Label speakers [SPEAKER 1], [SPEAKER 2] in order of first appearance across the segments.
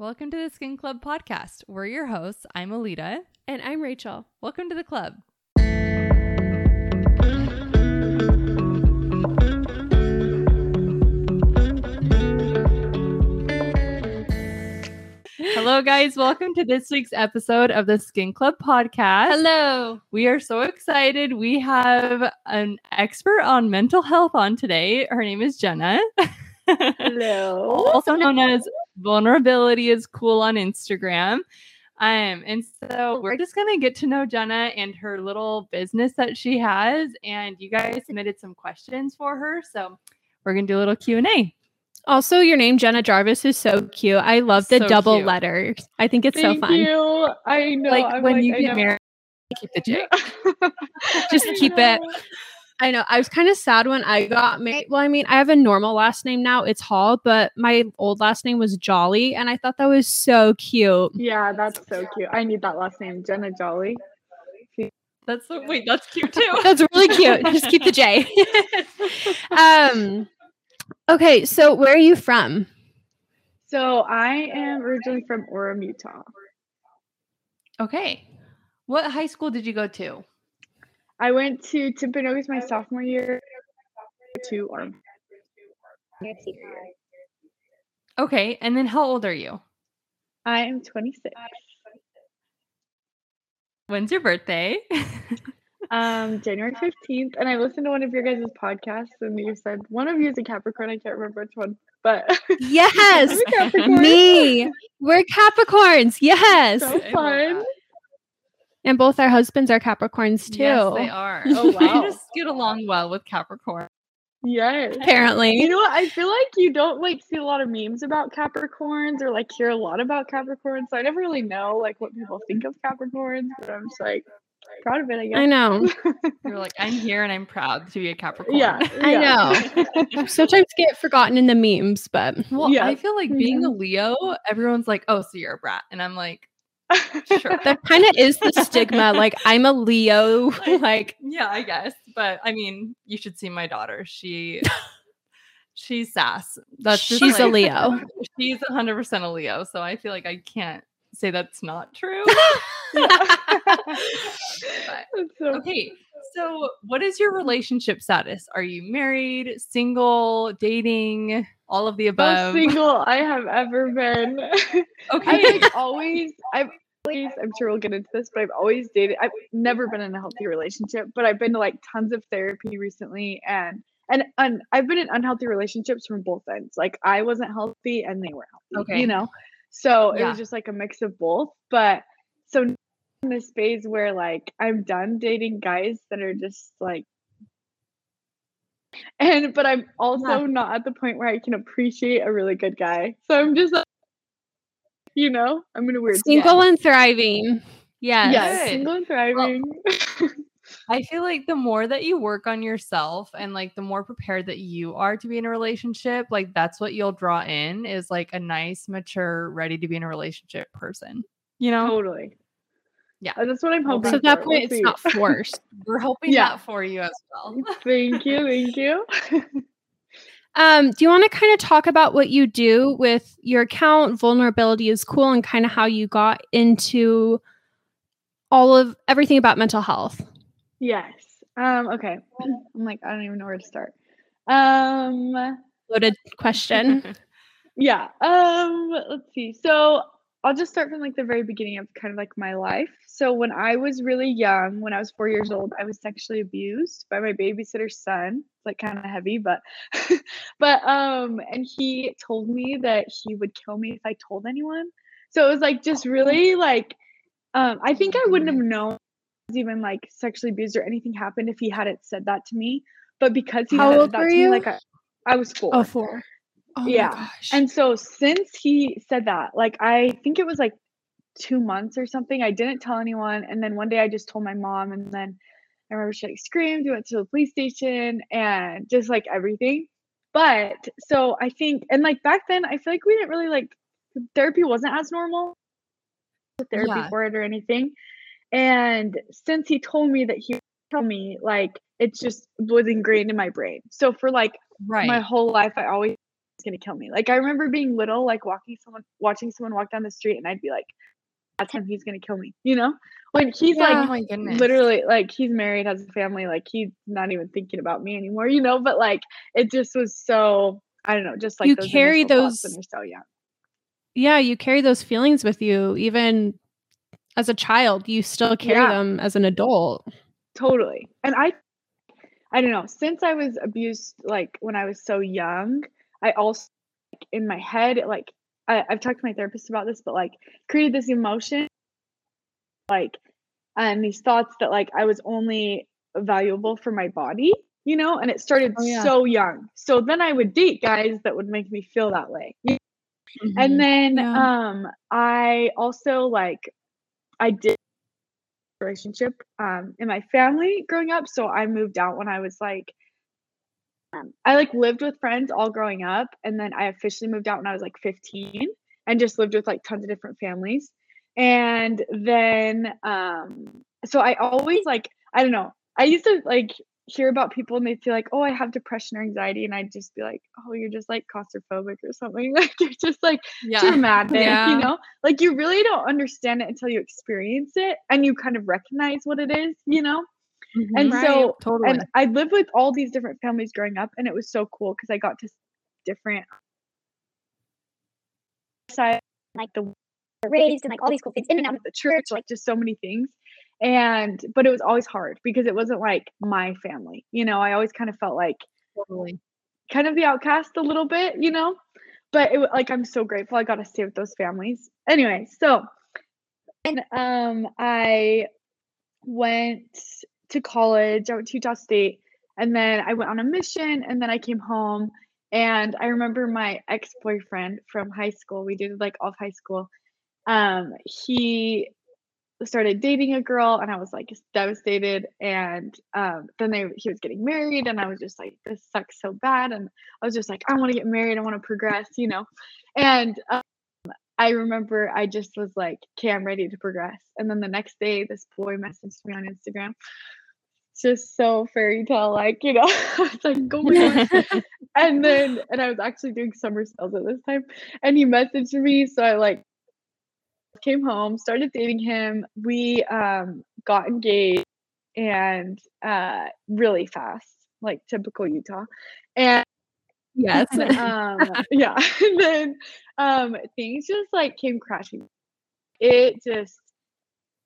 [SPEAKER 1] Welcome to the Skin Club podcast. We're your hosts. I'm Alida.
[SPEAKER 2] And I'm Rachel.
[SPEAKER 1] Welcome to the club. Hello, guys. Welcome to this week's episode of the Skin Club podcast.
[SPEAKER 2] Hello.
[SPEAKER 1] We are so excited. We have an expert on mental health on today. Her name is Jenna.
[SPEAKER 2] Hello.
[SPEAKER 1] also known as Vulnerability is Cool on Instagram. Um, and so we're just gonna get to know Jenna and her little business that she has. And you guys submitted some questions for her, so we're gonna do a little Q and A.
[SPEAKER 2] Also, your name Jenna Jarvis is so cute. I love the
[SPEAKER 1] So
[SPEAKER 2] double
[SPEAKER 1] cute.
[SPEAKER 2] letters. I think it's
[SPEAKER 3] Thank
[SPEAKER 2] so fun.
[SPEAKER 3] you. I know.
[SPEAKER 1] like
[SPEAKER 3] I'm
[SPEAKER 1] when
[SPEAKER 3] like,
[SPEAKER 1] you
[SPEAKER 3] I
[SPEAKER 1] get
[SPEAKER 3] know.
[SPEAKER 1] married, keep the J.
[SPEAKER 2] Just
[SPEAKER 3] I
[SPEAKER 2] keep it.
[SPEAKER 3] Know.
[SPEAKER 2] I know. I was kind of sad when I got married. Well, I mean, I have a normal last name now. It's Hall, but my old last name was Jolly, and I thought that was so cute.
[SPEAKER 3] Yeah, that's so cute. I need that last name, Jenna Jolly.
[SPEAKER 1] That's so, wait, that's cute too.
[SPEAKER 2] That's really cute. Just keep the J. um. Okay, so where are you from?
[SPEAKER 3] So I am originally from Orem, Utah.
[SPEAKER 1] okay. What high school did you go to?
[SPEAKER 3] I went to Timpanogos my sophomore year to Orem. senior year.
[SPEAKER 1] Okay, and then how old are you?
[SPEAKER 3] I am 26.
[SPEAKER 1] When's your birthday?
[SPEAKER 3] Um, January 15th, and I listened to one of your guys' podcasts, and you said one of you is a Capricorn. I can't remember which one, but
[SPEAKER 2] Yes,
[SPEAKER 3] I'm a Capricorn.
[SPEAKER 2] me. We're Capricorns. Yes.
[SPEAKER 3] So fun.
[SPEAKER 1] That.
[SPEAKER 2] And both our husbands are Capricorns too.
[SPEAKER 1] Yes, they are.
[SPEAKER 3] Oh, wow.
[SPEAKER 1] you just get along well with Capricorn.
[SPEAKER 3] Yes.
[SPEAKER 2] Apparently.
[SPEAKER 3] You know what? I feel like you don't like see a lot of memes about Capricorns or like hear a lot about Capricorns. So I never really know like what people think of Capricorns, but I'm just like proud of it, I guess.
[SPEAKER 2] I know.
[SPEAKER 1] You're like, I'm here and I'm proud to be a Capricorn.
[SPEAKER 3] Yeah.
[SPEAKER 2] I know. Sometimes get forgotten in the memes, but
[SPEAKER 1] Well,
[SPEAKER 3] Yeah.
[SPEAKER 1] I feel like being a
[SPEAKER 3] Mhm.
[SPEAKER 1] Leo, everyone's like, "Oh, so you're a brat," and I'm like, "Sure."
[SPEAKER 2] that kind of is the stigma. Like I'm a Leo. like
[SPEAKER 1] yeah, I guess. But I mean, you should see my daughter. She, she's sass. That's
[SPEAKER 2] she's a Leo.
[SPEAKER 1] She's 100 percent a Leo. So I feel like I can't say that's not true.
[SPEAKER 3] So
[SPEAKER 1] okay. So, what is your relationship status? Are you married, single, dating, all of the
[SPEAKER 3] most
[SPEAKER 1] above?
[SPEAKER 3] single I have ever been.
[SPEAKER 1] Okay.
[SPEAKER 3] I've always I've always I'm sure we'll get into this, but I've always dated I've never been in a healthy relationship, but I've been to like tons of therapy recently and and, and I've been in unhealthy relationships from both ends. Like I wasn't healthy and they weren't healthy.
[SPEAKER 1] Okay.
[SPEAKER 3] You know? So it was just like a mix of both. But so in this phase where like I'm done dating guys that are just like and but I'm also not at the point where I can appreciate a really good guy. So I'm just like, you know, I'm in a weird spot.
[SPEAKER 2] Single and thriving. Yes.
[SPEAKER 3] Yes,
[SPEAKER 1] Good.
[SPEAKER 3] single and thriving.
[SPEAKER 1] I feel like the more that you work on yourself and like the more prepared that you are to be in a relationship, like that's what you'll draw in is like a nice, mature, ready to be in a relationship person. You know,
[SPEAKER 3] totally.
[SPEAKER 1] Yeah.
[SPEAKER 3] Uh, that's what I'm hoping.
[SPEAKER 2] So at that point,
[SPEAKER 3] We'll
[SPEAKER 2] it's
[SPEAKER 3] see.
[SPEAKER 2] not forced.
[SPEAKER 1] we're hoping
[SPEAKER 3] Yeah.
[SPEAKER 1] that for you as well.
[SPEAKER 3] thank you, thank you.
[SPEAKER 2] Um, do you want to kind of talk about what you do with your account? Vulnerability is cool, and kind of how you got into all of everything about mental health.
[SPEAKER 3] yes. Um. Okay. I'm like I don't even know where to start. Um.
[SPEAKER 2] Loaded question.
[SPEAKER 3] Yeah. Um, let's see. So I'll just start from like the very beginning of kind of like my life. So when I was really young, when I was four years old, I was sexually abused by my babysitter's son. It's like kind of heavy, but but um and he told me that he would kill me if I told anyone. So it was like just really like um I think I wouldn't have known even like sexually abused or anything happened if he hadn't said that to me. But because he
[SPEAKER 2] How
[SPEAKER 3] said
[SPEAKER 2] old
[SPEAKER 3] that
[SPEAKER 2] were
[SPEAKER 3] to me,
[SPEAKER 2] you?
[SPEAKER 3] like I, I was four.
[SPEAKER 2] oh, four. Oh
[SPEAKER 3] Yeah.
[SPEAKER 2] my gosh.
[SPEAKER 3] And so since he said that, like I think it was like two months or something, I didn't tell anyone. And then one day I just told my mom, and then I remember she like screamed, we went to the police station and just like everything. But so I think and like back then I feel like we didn't really like therapy wasn't as normal therapy
[SPEAKER 1] Yeah.
[SPEAKER 3] for it or anything. And since he told me that he told me, like it just was ingrained in my brain. So for like
[SPEAKER 1] Right.
[SPEAKER 3] my whole life I always gonna kill me. Like I remember being little, like walking someone watching someone walk down the street and I'd be like, That's him, he's gonna kill me, you know? When he's
[SPEAKER 1] Yeah, oh
[SPEAKER 3] like
[SPEAKER 1] my goodness.
[SPEAKER 3] literally like he's married, has a family, like he's not even thinking about me anymore, you know, but like it just was so I don't know, just like
[SPEAKER 2] You
[SPEAKER 3] those
[SPEAKER 2] carry those-
[SPEAKER 3] when you're so young.
[SPEAKER 2] Yeah, you carry those feelings with you even as a child. You still carry
[SPEAKER 3] Yeah.
[SPEAKER 2] them as an adult.
[SPEAKER 3] Totally. And I I don't know, since I was abused like when I was so young, I also like, in my head like I, I've talked to my therapist about this, but like created this emotion like and these thoughts that like I was only valuable for my body, you know, and it started
[SPEAKER 1] Oh, yeah.
[SPEAKER 3] so young. So then I would date guys that would make me feel that way.
[SPEAKER 1] Mhm.
[SPEAKER 3] And then
[SPEAKER 2] Yeah.
[SPEAKER 3] um I also like I did relationship um in my family growing up. So I moved out when I was like I like lived with friends all growing up and then I officially moved out when I was like 15 and just lived with like tons of different families. And then um so I always like I don't know. I used to like hear about people and they'd say like, "Oh, I have depression or anxiety," and I'd just be like, "Oh, you're just like claustrophobic or something." Like you're just like
[SPEAKER 1] yeah.
[SPEAKER 3] dramatic,
[SPEAKER 2] Yeah.
[SPEAKER 3] you know? Like you really don't understand it until you experience it and you kind of recognize what it is, you know?
[SPEAKER 1] Mhm.
[SPEAKER 3] And
[SPEAKER 2] Right,
[SPEAKER 3] so
[SPEAKER 1] totally.
[SPEAKER 3] and I lived with all these different families growing up and it was so cool because I got to see different side like the raised and like all these cool things in and out of the church, like just so many things. And but it was always hard because it wasn't like my family. You know, I always kind of felt like
[SPEAKER 1] totally.
[SPEAKER 3] kind of the outcast a little bit, you know. But it like I'm so grateful I got to stay with those families. Anyway, so and um I went to college. I went to Utah State, and then I went on a mission, and then I came home. And I remember my ex boyfriend from high school. We did like off high school. Um, he started dating a girl and I was like devastated and um then they he was getting married and I was just like this sucks so bad and I was just like I want to get married I want to progress you know and um, I remember I just was like okay I'm ready to progress and then the next day this boy messaged me on Instagram just so fairy tale like you know? It's like oh my god and then and I was actually doing summer sales at this time and he messaged me so I like came home started dating him. We um got engaged and uh really fast like typical Utah. And
[SPEAKER 2] Yes.
[SPEAKER 3] um yeah and then um things just like came crashing. It just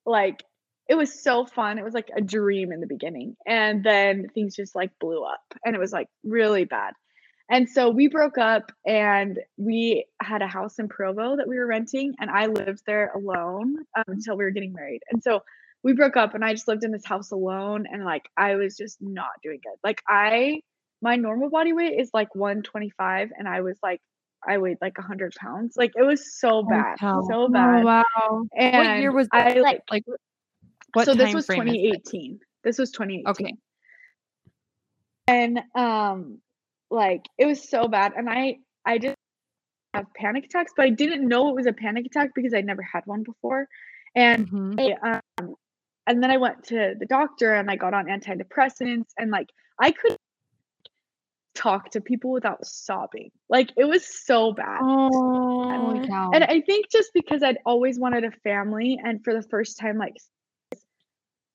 [SPEAKER 3] like it was so fun it was like a dream in the beginning and then things just like blew up and it was like really bad and so we broke up and we had a house in provo that we were renting and i lived there alone um, until we were getting married and so we broke up and i just lived in this house alone and like i was just not doing good like i my normal body weight is like 125 and i was like i weighed like 100 pounds like it was so bad
[SPEAKER 1] cow.
[SPEAKER 3] so bad
[SPEAKER 2] Oh, wow.
[SPEAKER 3] and
[SPEAKER 1] what year was
[SPEAKER 3] i
[SPEAKER 1] that?
[SPEAKER 3] like
[SPEAKER 1] like what
[SPEAKER 3] so this was
[SPEAKER 1] frame
[SPEAKER 3] 2018 this was 2018
[SPEAKER 1] Okay.
[SPEAKER 3] and um like it was so bad and i i just have panic attacks but i didn't know it was a panic attack because i'd never had one before and
[SPEAKER 1] Mhm.
[SPEAKER 3] I, um and then i went to the doctor and i got on antidepressants and like i could talk to people without sobbing like it was so bad
[SPEAKER 2] Oh,
[SPEAKER 1] cow.
[SPEAKER 3] and I think just because I'd always wanted a family, and for the first time, like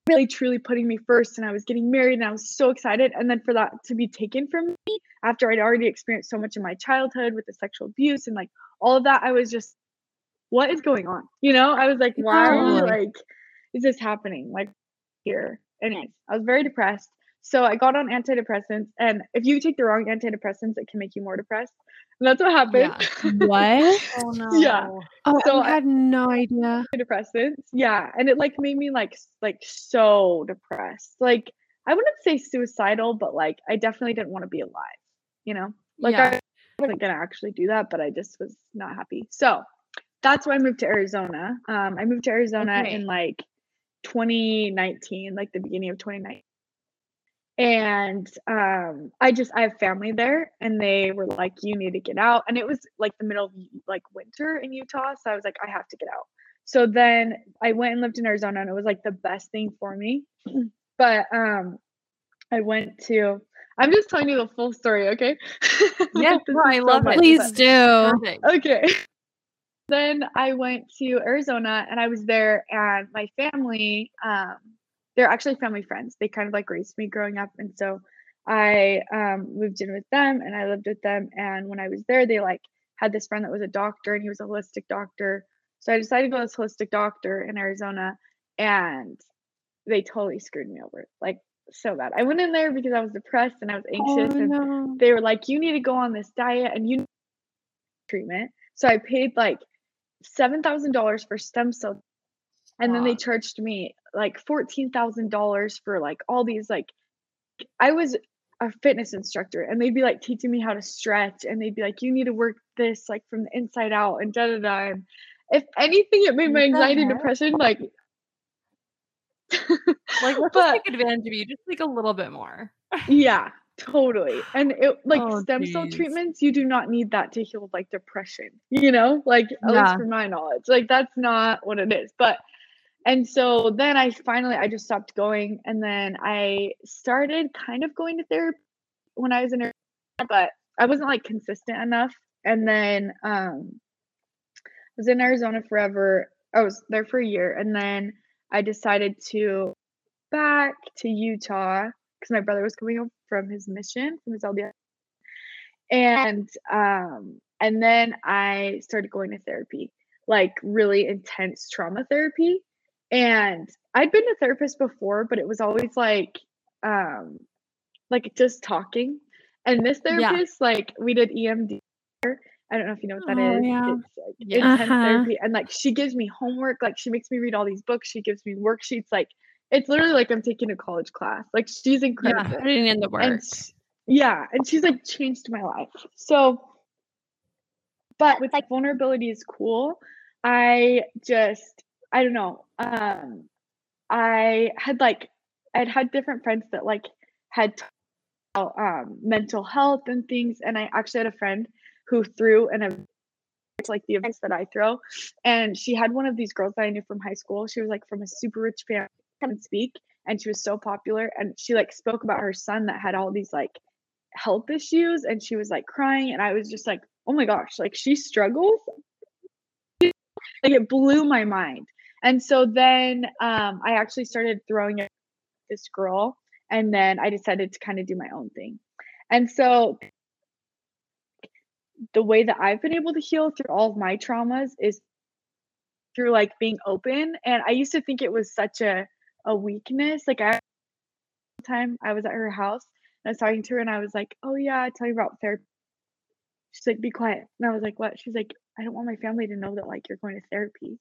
[SPEAKER 3] really truly putting me first, and I was getting married, and I was so excited. And then for that to be taken from me after I'd already experienced so much in my childhood with the sexual abuse and like all of that, I was just, what is going on? You know, I was like, why like is this happening? Like here. Anyways, I was very depressed. So I got on antidepressants, and if you take the wrong antidepressants, it can make you more depressed. And that's what happened.
[SPEAKER 2] what?
[SPEAKER 1] oh no.
[SPEAKER 3] Yeah.
[SPEAKER 2] Oh,
[SPEAKER 3] So
[SPEAKER 2] I
[SPEAKER 3] I-
[SPEAKER 2] had no idea.
[SPEAKER 3] antidepressants. Yeah, and it like made me like like so depressed. Like I wouldn't say suicidal, but like I definitely didn't want to be alive. You know, like
[SPEAKER 1] Yeah.
[SPEAKER 3] I wasn't gonna actually do that, but I just was not happy. So that's why I moved to Arizona. Um, I moved to Arizona
[SPEAKER 1] Okay.
[SPEAKER 3] in like 2019, like the beginning of 2019. And um, I just I have family there, and they were like, "You need to get out." And it was like the middle of like winter in Utah, so I was like, "I have to get out." So then I went and lived in Arizona, and it was like the best thing for me. but um, I went to I'm just telling you the full story, okay?
[SPEAKER 1] Yes,
[SPEAKER 3] This
[SPEAKER 1] no,
[SPEAKER 3] is
[SPEAKER 1] I love
[SPEAKER 3] much,
[SPEAKER 1] it.
[SPEAKER 2] Please
[SPEAKER 3] but-
[SPEAKER 2] do.
[SPEAKER 3] Okay. Then I went to Arizona and I was there and my family, um, they're actually family friends. They kind of like raised me growing up. And so I um, moved in with them and I lived with them. And when I was there, they like had this friend that was a doctor and he was a holistic doctor. So I decided to go to this holistic doctor in Arizona and they totally screwed me over. Like so bad. I went in there because I was depressed and I was anxious
[SPEAKER 2] Oh,
[SPEAKER 3] and
[SPEAKER 2] no.
[SPEAKER 3] they were like, you need to go on this diet and you need treatment. So I paid like seven thousand dollars for stem cell, and then they charged me like fourteen thousand dollars for like all these like. I was a fitness instructor, and they'd be like teaching me how to stretch, and they'd be like, you need to work this like from the inside out, and da da da. And if anything, it made my anxiety and depression like.
[SPEAKER 1] Like, let's
[SPEAKER 3] but
[SPEAKER 1] take advantage of you just like a little bit more.
[SPEAKER 3] Yeah, totally. And it like
[SPEAKER 1] Oh,
[SPEAKER 3] stem cell treatments, you do not need that to heal like depression, you know, like at
[SPEAKER 1] Yeah.
[SPEAKER 3] least from my knowledge. Like that's not what it is. But and so then I finally I just stopped going and then I started kind of going to therapy when I was in Arizona, but I wasn't like consistent enough. And then um I was in Arizona forever. I was there for a year and then I decided to back to Utah because my brother was coming home from his mission from his LDS. And um and then I started going to therapy, like really intense trauma therapy. And I'd been a therapist before, but it was always like um like just talking. And this
[SPEAKER 1] Yeah.
[SPEAKER 3] therapist, like we did EMDR. I don't know if you know what that
[SPEAKER 2] Oh,
[SPEAKER 3] is.
[SPEAKER 2] yeah.
[SPEAKER 3] It's like
[SPEAKER 1] Yeah.
[SPEAKER 3] intense
[SPEAKER 2] Uh-huh.
[SPEAKER 3] therapy. And like she gives me homework, like she makes me read all these books, she gives me worksheets, like it's literally like I'm taking a college class. Like she's incredible.
[SPEAKER 2] Putting in the work.
[SPEAKER 3] And sh- yeah, and she's like changed my life. So, but with like vulnerability is cool. I just I don't know. Um, I had like I'd had different friends that like had t- um mental health and things, and I actually had a friend who threw an event like the events that I throw, and she had one of these girls that I knew from high school. She was like from a super rich family, and speak, and she was so popular, and she like spoke about her son that had all these like health issues, and she was like crying, and I was just like, oh my gosh, like she struggles. Like it blew my mind. And so then um, I actually started throwing at this girl, and then I decided to kind of do my own thing. And so the way that I've been able to heal through all of my traumas is through like being open. And I used to think it was such a a weakness. Like I time I was at her house and I was talking to her and I was like, Oh yeah, I tell me about therapy. She's like, be quiet. And I was like, What? She's like, I don't want my family to know that like you're going to therapy.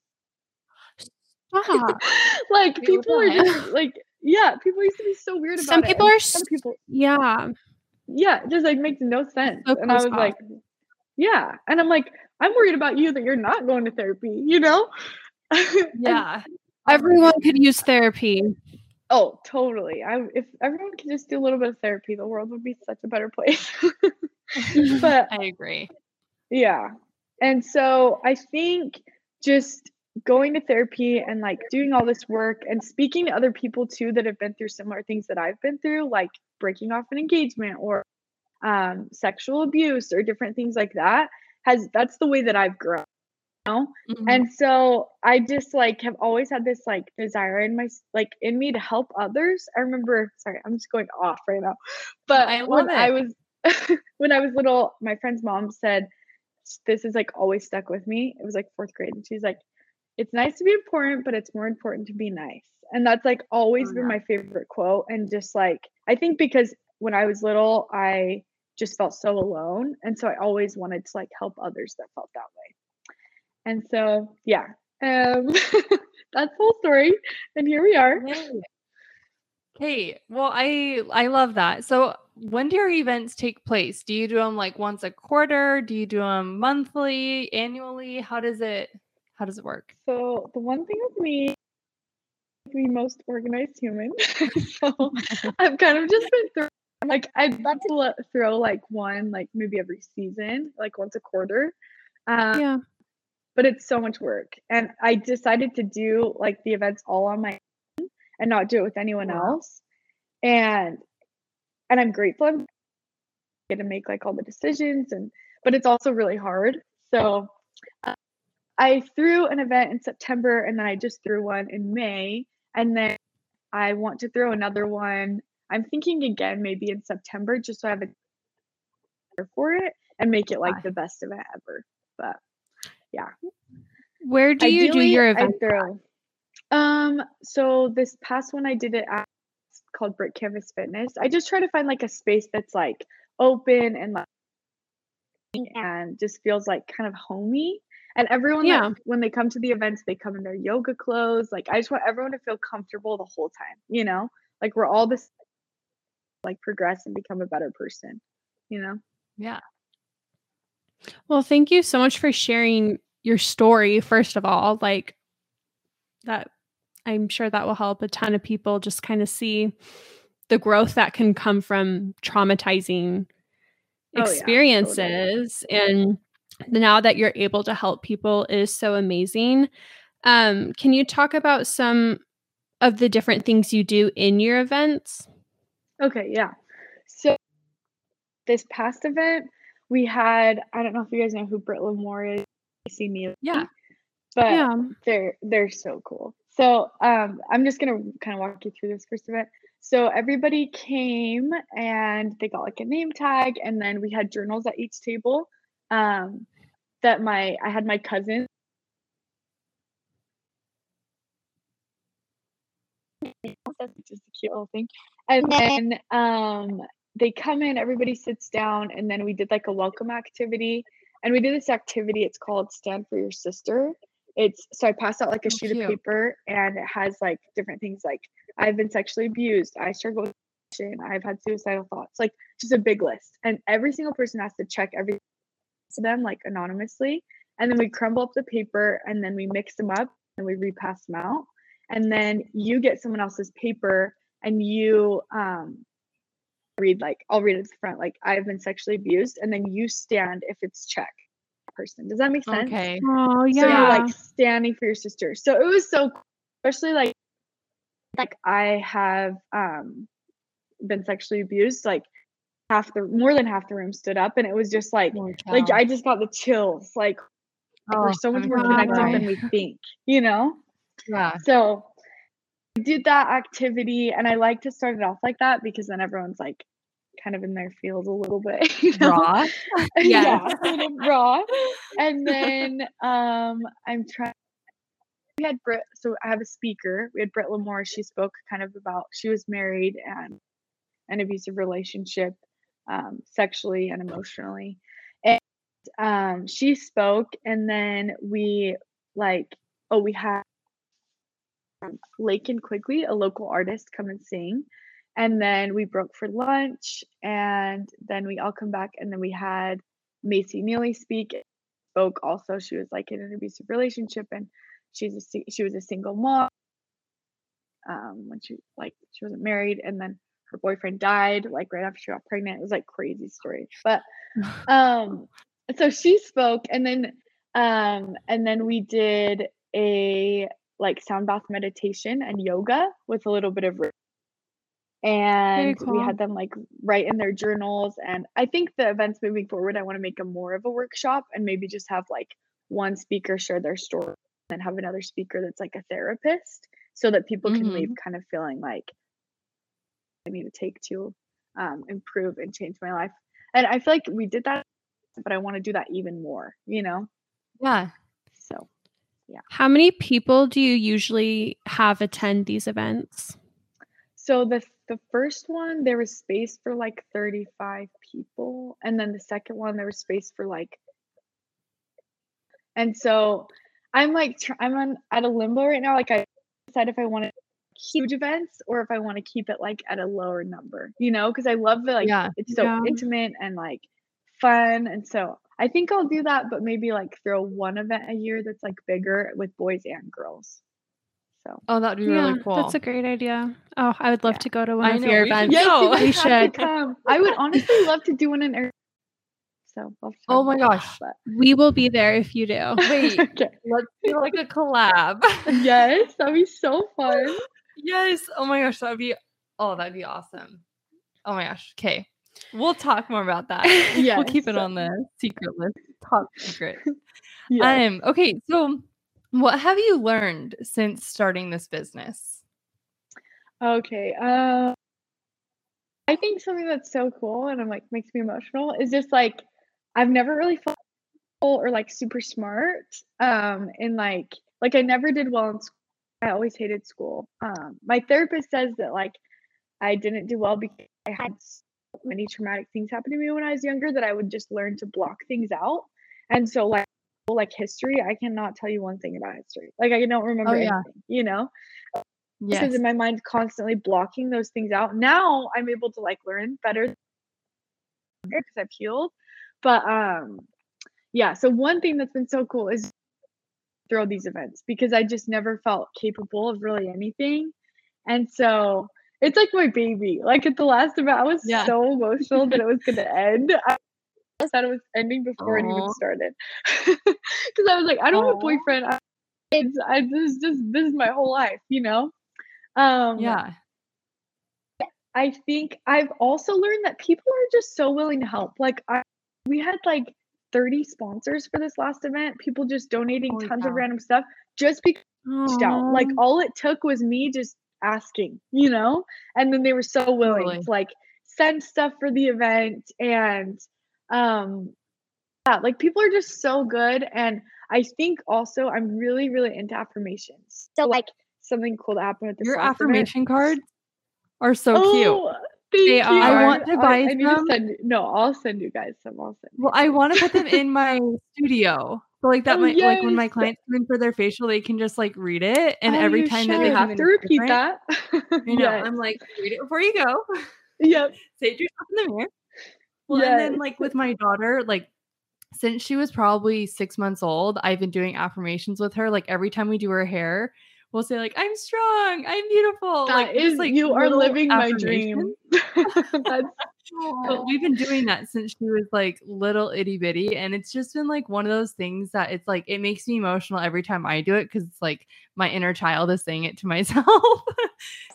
[SPEAKER 3] Like people are just like yeah, people used to be so weird about
[SPEAKER 2] Some
[SPEAKER 3] it.
[SPEAKER 2] people
[SPEAKER 3] and
[SPEAKER 2] are
[SPEAKER 3] some people
[SPEAKER 2] yeah.
[SPEAKER 3] yeah, just like makes no sense.
[SPEAKER 2] So
[SPEAKER 3] and I was
[SPEAKER 2] off.
[SPEAKER 3] like, yeah. And I'm like, I'm worried about you that you're not going to therapy, you know? And-
[SPEAKER 1] Yeah.
[SPEAKER 2] Everyone could use therapy.
[SPEAKER 3] oh, totally. I if everyone could just do a little bit of therapy, the world would be such a better place. but
[SPEAKER 1] I agree.
[SPEAKER 3] yeah. And so I think just going to therapy and like doing all this work and speaking to other people too that have been through similar things that I've been through, like breaking off an engagement or um, sexual abuse or different things like that, has that's the way that I've grown. You know?
[SPEAKER 1] Mhm.
[SPEAKER 3] And so I just like have always had this like desire in my like in me to help others. I remember, sorry, I'm just going off right now. But
[SPEAKER 1] I
[SPEAKER 3] when
[SPEAKER 1] love
[SPEAKER 3] I was when I was little, my friend's mom said this is like always stuck with me. It was like fourth grade, and she's like, "It's nice to be important, but it's more important to be nice." And that's like always
[SPEAKER 1] Oh,
[SPEAKER 3] been
[SPEAKER 1] yeah.
[SPEAKER 3] my favorite quote. And just like I think because when I was little, I just felt so alone, and so I always wanted to like help others that felt that way. And so yeah, um, that's the whole story. And here we are.
[SPEAKER 1] Okay. Well, I I love that. So, when do your events take place? Do you do them like once a quarter? Do you do them monthly, annually? How does it how does it work?
[SPEAKER 3] So the one thing with me, the most organized human. so I've kind of just been through. Like I'd love to let, throw like one, like maybe every season, like once a quarter. Um,
[SPEAKER 2] Yeah.
[SPEAKER 3] But it's so much work, and I decided to do like the events all on my own and not do it with anyone
[SPEAKER 1] Wow.
[SPEAKER 3] else. And and I'm grateful I'm get to make like all the decisions and but it's also really hard. So uh, I threw an event in September and then I just threw one in May and then I want to throw another one. I'm thinking again maybe in September just so I have a for it and make it like the best event ever. But yeah.
[SPEAKER 2] Where do you Ideally, do your event?
[SPEAKER 3] I throw, um so this past one I did it at called Brick Canvas Fitness. I just try to find like a space that's like open and like and just feels like kind of homey. And everyone, yeah. Like, when they come to the events, they come in their yoga clothes. Like I just want everyone to feel comfortable the whole time. You know, like we're all this, like progress and become a better person. You know.
[SPEAKER 1] Yeah.
[SPEAKER 2] Well, thank you so much for sharing your story. First of all, like that, I'm sure that will help a ton of people just kind of see the growth that can come from traumatizing experiences oh, yeah, totally. and now that you're able to help people is so amazing. Um, can you talk about some of the different things you do in your events?
[SPEAKER 3] Okay yeah. So this past event we had i don't know if you guys know who Britt Lamore is see me
[SPEAKER 1] yeah.
[SPEAKER 3] but yeah. they're they're so cool. So um, i'm just gonna kind of walk you through this first event. So everybody came and they got like a name tag, and then we had journals at each table. Um, that my I had my cousin. Just a cute little thing. And then um, they come in, everybody sits down, and then we did like a welcome activity. And we did this activity. It's called Stand for Your Sister. It's so I passed out like a oh, sheet cute. of paper, and it has like different things like I've been sexually abused. I struggle with depression. I've had suicidal thoughts. Like just a big list. And every single person has to check every to them like anonymously. And then we crumble up the paper and then we mix them up and we repass them out. And then you get someone else's paper and you um read like I'll read at the front like I've been sexually abused and then you stand if it's check person. Does that make sense?
[SPEAKER 1] Okay.
[SPEAKER 2] Oh yeah.
[SPEAKER 3] So you're like standing for your sister. So it was so especially like like I have um been sexually abused, like half the more than half the room stood up and it was just like oh, like I just got the chills. Like oh, we're so much more connected right. than we think, you know?
[SPEAKER 1] Yeah.
[SPEAKER 3] So I did that activity and I like to start it off like that because then everyone's like kind of in their field a little bit. You know?
[SPEAKER 1] Raw.
[SPEAKER 3] yeah, raw. And then um I'm trying we had Britt, so I have a speaker. We had Britt Lamore. She spoke kind of about she was married and an abusive relationship, um, sexually and emotionally. And um, she spoke, and then we like, oh, we had Lake and Quigley, a local artist, come and sing. And then we broke for lunch, and then we all come back, and then we had Macy Neely speak. Spoke also. She was like in an abusive relationship, and she's a she was a single mom um, when she like she wasn't married and then her boyfriend died like right after she got pregnant it was like crazy story but um so she spoke and then um and then we did a like sound bath meditation and yoga with a little bit of and cool. we had them like write in their journals and i think the events moving forward i want to make them more of a workshop and maybe just have like one speaker share their story and have another speaker that's like a therapist so that people can mm-hmm. leave kind of feeling like I need to take to um, improve and change my life. And I feel like we did that, but I want to do that even more, you know?
[SPEAKER 1] Yeah.
[SPEAKER 3] So, yeah.
[SPEAKER 2] How many people do you usually have attend these events?
[SPEAKER 3] So the the first one there was space for like 35 people and then the second one there was space for like and so I'm like I'm on at a limbo right now. Like I decide if I want to huge events or if I want to keep it like at a lower number, you know, because I love the like yeah. it's so yeah. intimate and like fun. And so I think I'll do that, but maybe like throw one event a year that's like bigger with boys and girls. So
[SPEAKER 1] Oh, that'd be yeah, really cool.
[SPEAKER 2] That's a great idea. Oh, I would love to go to one I of know, your events.
[SPEAKER 3] Yes, we should. Come. I would honestly love to do one in air. so
[SPEAKER 1] oh my gosh,
[SPEAKER 2] but. we will be there if you do.
[SPEAKER 1] Wait, okay. let's do like a collab.
[SPEAKER 3] yes, that'd be so fun.
[SPEAKER 1] Yes. Oh my gosh, that'd be oh, that'd be awesome. Oh my gosh. Okay. We'll talk more about that.
[SPEAKER 3] yeah.
[SPEAKER 1] We'll keep it on the secret list. Top secret.
[SPEAKER 3] Yeah.
[SPEAKER 1] Um, okay, so what have you learned since starting this business?
[SPEAKER 3] Okay. Um, I think something that's so cool and I'm like makes me emotional is just like I've never really felt or like super smart. Um, and like like I never did well in school. I always hated school. Um, my therapist says that like I didn't do well because I had so many traumatic things happen to me when I was younger that I would just learn to block things out. And so like like history, I cannot tell you one thing about history. Like I don't remember
[SPEAKER 1] yeah.
[SPEAKER 3] anything, you know?
[SPEAKER 1] Yes.
[SPEAKER 3] because in my mind constantly blocking those things out. Now I'm able to like learn better because I've healed. But um yeah, so one thing that's been so cool is throw these events because I just never felt capable of really anything. And so it's like my baby. Like at the last event, I was
[SPEAKER 1] Yeah.
[SPEAKER 3] so emotional that it was gonna end. I thought it was ending before it even started. Because I was like, I don't have a boyfriend. I, it's I this is just this is my whole life, you know? Um
[SPEAKER 1] yeah.
[SPEAKER 3] I think I've also learned that people are just so willing to help. Like I we had like 30 sponsors for this last event. People just donating
[SPEAKER 1] Holy
[SPEAKER 3] tons
[SPEAKER 1] cow.
[SPEAKER 3] of random stuff just because reached out. Like all it took was me just asking, you know? And then they were so willing
[SPEAKER 1] Totally.
[SPEAKER 3] to like send stuff for the event and um yeah, like people are just so good and I think also I'm really really into affirmations. So like something cool to happen with this
[SPEAKER 1] Your
[SPEAKER 3] last event.
[SPEAKER 1] affirmation cards are so cute.
[SPEAKER 3] Thank
[SPEAKER 1] They
[SPEAKER 3] you.
[SPEAKER 1] are. I want to buy
[SPEAKER 3] I need to
[SPEAKER 1] some.
[SPEAKER 3] send no, I'll send you guys some. I'll send.
[SPEAKER 1] Well, I want to put them in my studio. So like that
[SPEAKER 3] Oh,
[SPEAKER 1] might like when my clients come in for their facial, they can just like read it. And
[SPEAKER 3] Oh,
[SPEAKER 1] every time
[SPEAKER 3] should.
[SPEAKER 1] that they
[SPEAKER 3] have to repeat that.
[SPEAKER 1] I know.
[SPEAKER 3] Yes.
[SPEAKER 1] I'm like, read it before you go.
[SPEAKER 3] Yep.
[SPEAKER 1] Say it to yourself in the mirror. Well, and then like with my daughter, like since she was probably six months old, I've been doing affirmations with her. Like every time we do her hair, we'll say like, "I'm strong, I'm beautiful." like
[SPEAKER 3] That
[SPEAKER 1] just,
[SPEAKER 3] is,
[SPEAKER 1] like
[SPEAKER 3] you are living my dream. That's
[SPEAKER 1] But we've been doing that since she was like little itty bitty, and it's just been like one of those things that it's like it makes me emotional every time I do it because it's like my inner child is saying it to myself.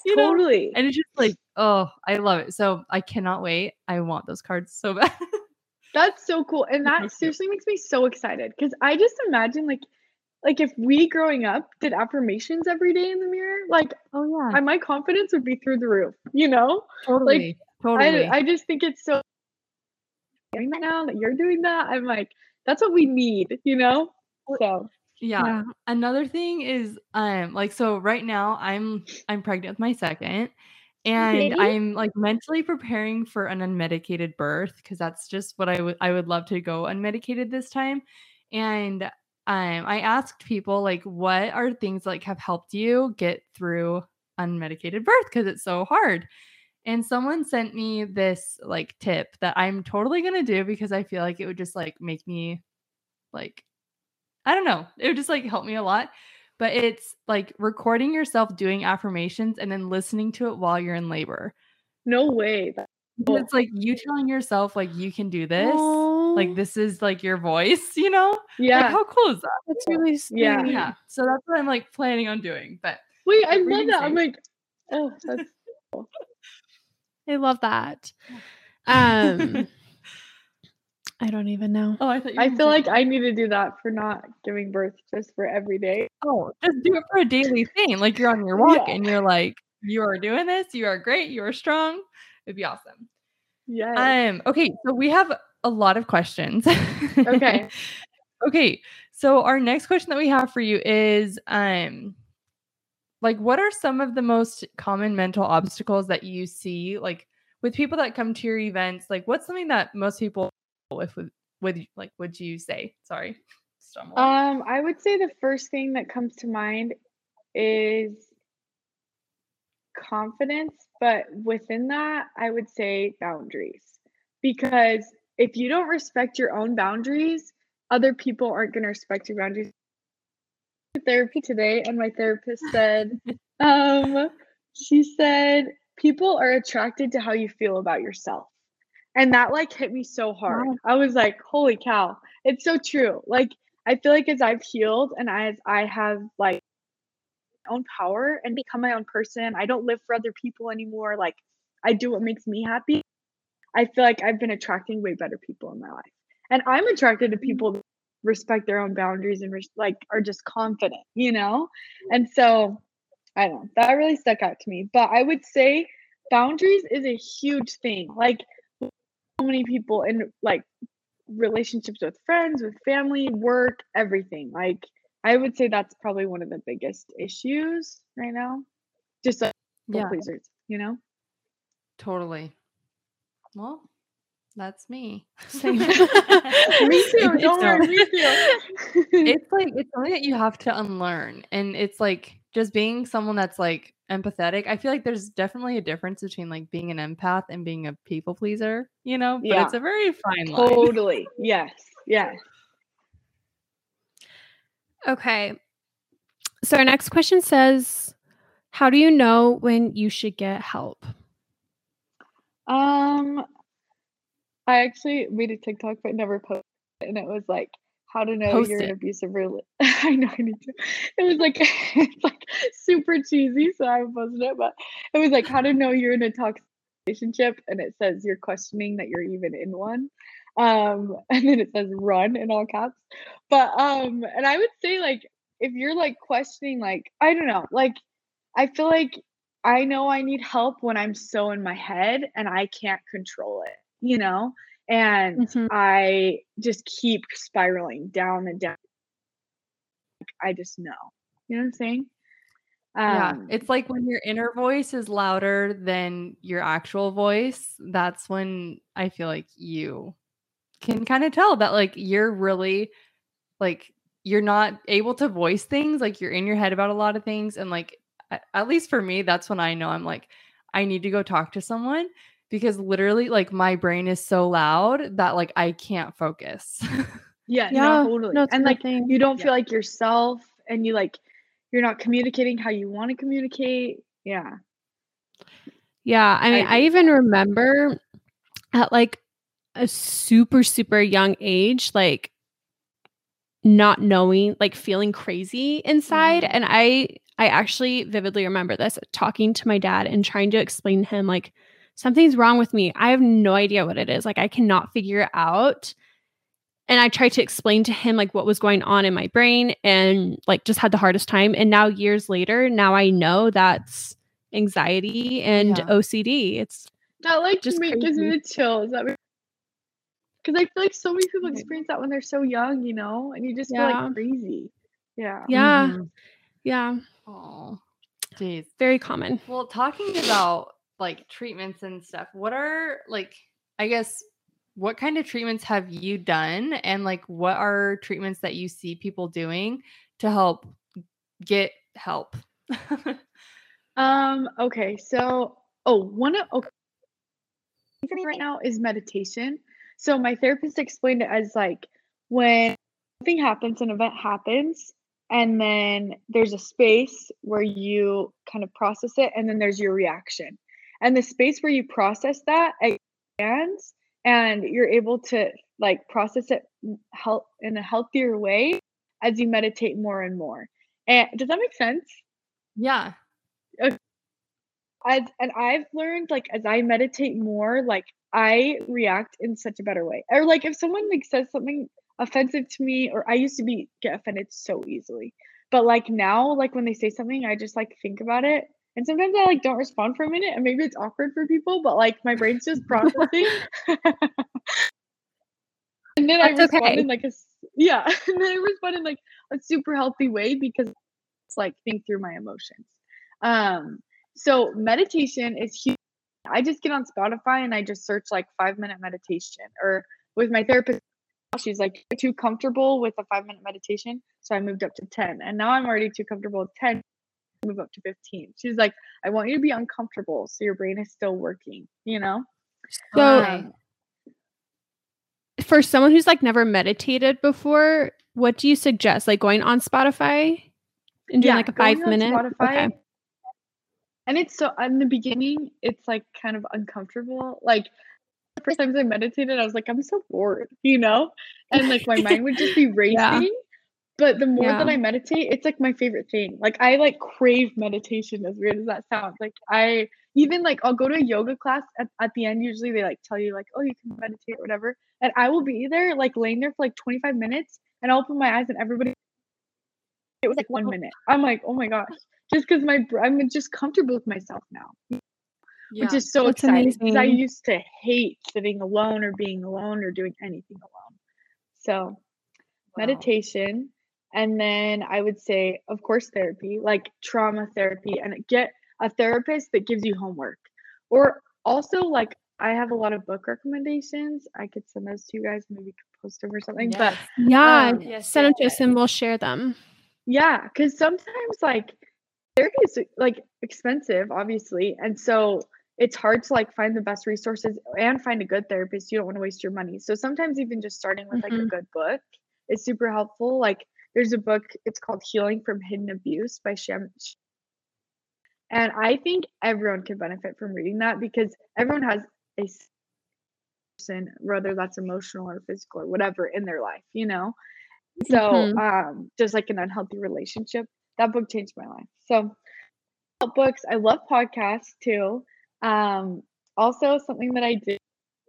[SPEAKER 1] you know?
[SPEAKER 3] totally.
[SPEAKER 1] And it's just like, oh, I love it. So I cannot wait. I want those cards so bad.
[SPEAKER 3] That's so cool. And that seriously makes me so excited because I just imagine like like if we growing up did affirmations every day in the mirror, like
[SPEAKER 1] oh yeah,
[SPEAKER 3] I, my confidence would be through the roof, you know?
[SPEAKER 1] totally, totally.
[SPEAKER 3] I I just think it's so doing that now that you're doing that. I'm like, that's what we need, you know? So
[SPEAKER 1] yeah.
[SPEAKER 2] Yeah.
[SPEAKER 1] Another thing is, um, like so right now I'm I'm pregnant with my second, and. I'm like mentally preparing for an unmedicated birth because that's just what I would I would love to go unmedicated this time, and um, I asked people like, what are things like have helped you get through unmedicated birth because it's so hard. And someone sent me this like tip that I'm totally gonna do because I feel like it would just like make me like I don't know. It would just like help me a lot. But it's like recording yourself doing affirmations and then listening to it while you're in labor.
[SPEAKER 3] no way. That-
[SPEAKER 1] Because It's like you telling yourself like you can do this.
[SPEAKER 2] Aw,
[SPEAKER 1] Like this is like your voice, you know? Like
[SPEAKER 3] Yeah.
[SPEAKER 1] how cool is that?
[SPEAKER 2] that's really sweet.
[SPEAKER 3] Yeah.
[SPEAKER 1] Yeah. So that's what I'm like planning on doing. But
[SPEAKER 3] Wait, I
[SPEAKER 1] What
[SPEAKER 3] love
[SPEAKER 1] gonna
[SPEAKER 3] that. I'm like, oh, that's cool.
[SPEAKER 2] I love that. Um, I don't even know.
[SPEAKER 1] oh I thought you
[SPEAKER 3] I feel like
[SPEAKER 1] say-
[SPEAKER 3] I need to do that for not giving birth just for every day.
[SPEAKER 1] oh just do it for a daily thing. Like you're on your walk
[SPEAKER 3] Yeah.
[SPEAKER 1] and you're like, you are doing this, you are great, you are strong. It'd be awesome.
[SPEAKER 3] Yes.
[SPEAKER 1] Um, okay, so we have a lot of questions.
[SPEAKER 3] Okay.
[SPEAKER 1] Okay. So our next question that we have for you is um like what are some of the most common mental obstacles that you see like with people that come to your events? Like what's something that most people with would like would you say? Sorry. Stumble.
[SPEAKER 3] Um, I would say the first thing that comes to mind is confidence, but within that, I would say boundaries. Because if you don't respect your own boundaries, other people aren't going to respect your boundaries. Therapy today, and my therapist said, um, she said, people are attracted to how you feel about yourself. And that like hit me so hard.
[SPEAKER 2] Wow.
[SPEAKER 3] I was like, holy cow, it's so true. Like, I feel like as I've healed and as I have like my own power and become my own person, I don't live for other people anymore. Like I do what makes me happy, I feel like I've been attracting way better people in my life. And I'm attracted to people that respect their own boundaries and like are just confident, you know? And so I don't know, that really stuck out to me. But I would say boundaries is a huge thing. Like so many people in like relationships with friends, with family, work, everything. Like I would say that's probably one of the biggest issues right now. Just like
[SPEAKER 1] Yeah.
[SPEAKER 3] pleasers, you know?
[SPEAKER 1] Totally. Well, that's me.
[SPEAKER 2] Same.
[SPEAKER 3] me too.
[SPEAKER 1] It's-
[SPEAKER 3] Don't worry, me too.
[SPEAKER 1] it's like it's something that you have to unlearn and it's like just being someone that's like empathetic i feel like there's definitely a difference between like being an empath and being a people pleaser you know but
[SPEAKER 3] Yeah.
[SPEAKER 1] it's a very fine line
[SPEAKER 3] totally. Yes. Yes.
[SPEAKER 2] Okay. So our next question says, "How do you know when you should get help?"
[SPEAKER 3] Um, I actually made a TikTok but never posted it, and it was like how to know
[SPEAKER 1] Post
[SPEAKER 3] you're
[SPEAKER 1] it.
[SPEAKER 3] an abusive relationship. I know I need to. It was like it's like super cheesy, so I posted it, but it was like how to know you're in a toxic relationship, and it says you're questioning that you're even in one. Um, and then it says run in all caps. But um, and I would say like if you're like questioning, like I don't know, like I feel like I know I need help when I'm so in my head and I can't control it, you know? And
[SPEAKER 2] Mhm.
[SPEAKER 3] I just keep spiraling down and down. I just know. You know what I'm saying?
[SPEAKER 1] yeah
[SPEAKER 3] Um,
[SPEAKER 1] it's like when your inner voice is louder than your actual voice that's when i feel like you can kind of tell that like you're really like you're not able to voice things like you're in your head about a lot of things and like at least for me that's when i know i'm like i need to go talk to someone because literally like my brain is so loud that like i can't focus
[SPEAKER 3] yeah,
[SPEAKER 2] Yeah,
[SPEAKER 3] no, totally.
[SPEAKER 2] no,
[SPEAKER 3] and like
[SPEAKER 2] thing.
[SPEAKER 3] you don't
[SPEAKER 1] Yeah.
[SPEAKER 3] feel like yourself and you like you're not communicating how you want to communicate. Yeah.
[SPEAKER 2] Yeah, I mean, I,
[SPEAKER 3] agree with
[SPEAKER 2] even remember at like a super super young age, like not knowing, like feeling crazy inside,
[SPEAKER 1] Mhm.
[SPEAKER 2] and I I actually vividly remember this talking to my dad and trying to explain to him like something's wrong with me. I have no idea what it is. Like I cannot figure it out. And I tried to explain to him like what was going on in my brain and like just had the hardest time. And now years later, now I know that's anxiety and
[SPEAKER 1] Yeah.
[SPEAKER 2] OCD. It's
[SPEAKER 3] That like
[SPEAKER 2] Just
[SPEAKER 3] make, gives me the chills. That because I feel like so many people experience that when they're so young, you know, and you just feel like crazy. Yeah.
[SPEAKER 2] yeah,
[SPEAKER 1] Mhm.
[SPEAKER 2] yeah,
[SPEAKER 1] oh jeez
[SPEAKER 2] very common.
[SPEAKER 1] Well, talking about like treatments and stuff, what are like, I guess, what kind of treatments have you done? And like, what are treatments that you see people doing to help get help?
[SPEAKER 3] Um. Okay. So, oh, one of okay right now is meditation. So my therapist explained it as like when something happens, an event happens, and then there's a space where you kind of process it, and then there's your reaction. And the space where you process that expands, and you're able to like process it help in a healthier way as you meditate more and more. And does that make sense?
[SPEAKER 1] yeah.
[SPEAKER 3] as and I've learned like as I meditate more, like I react in such a better way. Or like if someone like says something offensive to me, or I used to be get offended so easily. But like now, like when they say something, I just like think about it. And sometimes I like don't respond for a minute, and maybe it's awkward for people, but like my brain's just processing. and then I respond
[SPEAKER 2] okay.
[SPEAKER 3] in like a yeah, and then I respond in like a super healthy way because it's like think through my emotions. Um, so meditation is huge. I just get on Spotify and I just search like five minute meditation. Or with my therapist, she's like too comfortable with a five minute meditation, so I moved up to ten, and now I'm already too comfortable with ten. Move up to fifteen. She's like, I want you to be uncomfortable so your brain is still working. You know.
[SPEAKER 2] So
[SPEAKER 3] Um,
[SPEAKER 2] for someone who's like never meditated before, what do you suggest? Like going on Spotify and doing like a
[SPEAKER 3] going
[SPEAKER 2] five
[SPEAKER 3] on
[SPEAKER 2] minute?
[SPEAKER 3] Spotify.
[SPEAKER 2] Okay.
[SPEAKER 3] And it's so in the beginning, it's like kind of uncomfortable. Like the first times I meditated, I was like, I'm so bored, you know? And like my mind would just be racing.
[SPEAKER 2] Yeah.
[SPEAKER 3] But the more
[SPEAKER 2] Yeah.
[SPEAKER 3] that I meditate, it's like my favorite thing. Like I like crave meditation as weird as that sounds. Like I even like I'll go to a yoga class at, at the end usually they like tell you like oh you can meditate or whatever and I will be there like laying there for like 25 minutes and I'll open my eyes and everybody it was like one oh. minute. I'm like oh my gosh just because my I'm just comfortable with myself now
[SPEAKER 1] Yeah.
[SPEAKER 3] which is so
[SPEAKER 2] That's
[SPEAKER 3] exciting because I used to hate sitting alone or being alone or doing anything alone. So
[SPEAKER 1] Wow.
[SPEAKER 3] meditation, and then I would say, of course, therapy, like trauma therapy, and get a therapist that gives you homework, or also like I have a lot of book recommendations. I could send those to you guys, maybe post them or something. But
[SPEAKER 2] Yeah.
[SPEAKER 3] Um,
[SPEAKER 1] Yes,
[SPEAKER 2] Send them to us and we'll share them.
[SPEAKER 3] Yeah, because sometimes like therapy is like expensive, obviously, and so it's hard to like find the best resources and find a good therapist. You don't want to waste your money. So sometimes even just starting with like a
[SPEAKER 2] Mhm.
[SPEAKER 3] good book is super helpful. Like there's a book, it's called Healing from Hidden Abuse by Shem. And I think everyone could benefit from reading that because everyone has a person, whether that's emotional or physical or whatever in their life, you know? So,
[SPEAKER 2] Mhm.
[SPEAKER 3] um, just like an unhealthy relationship, that book changed my life. So, books, I love podcasts too. Um, also, something that I do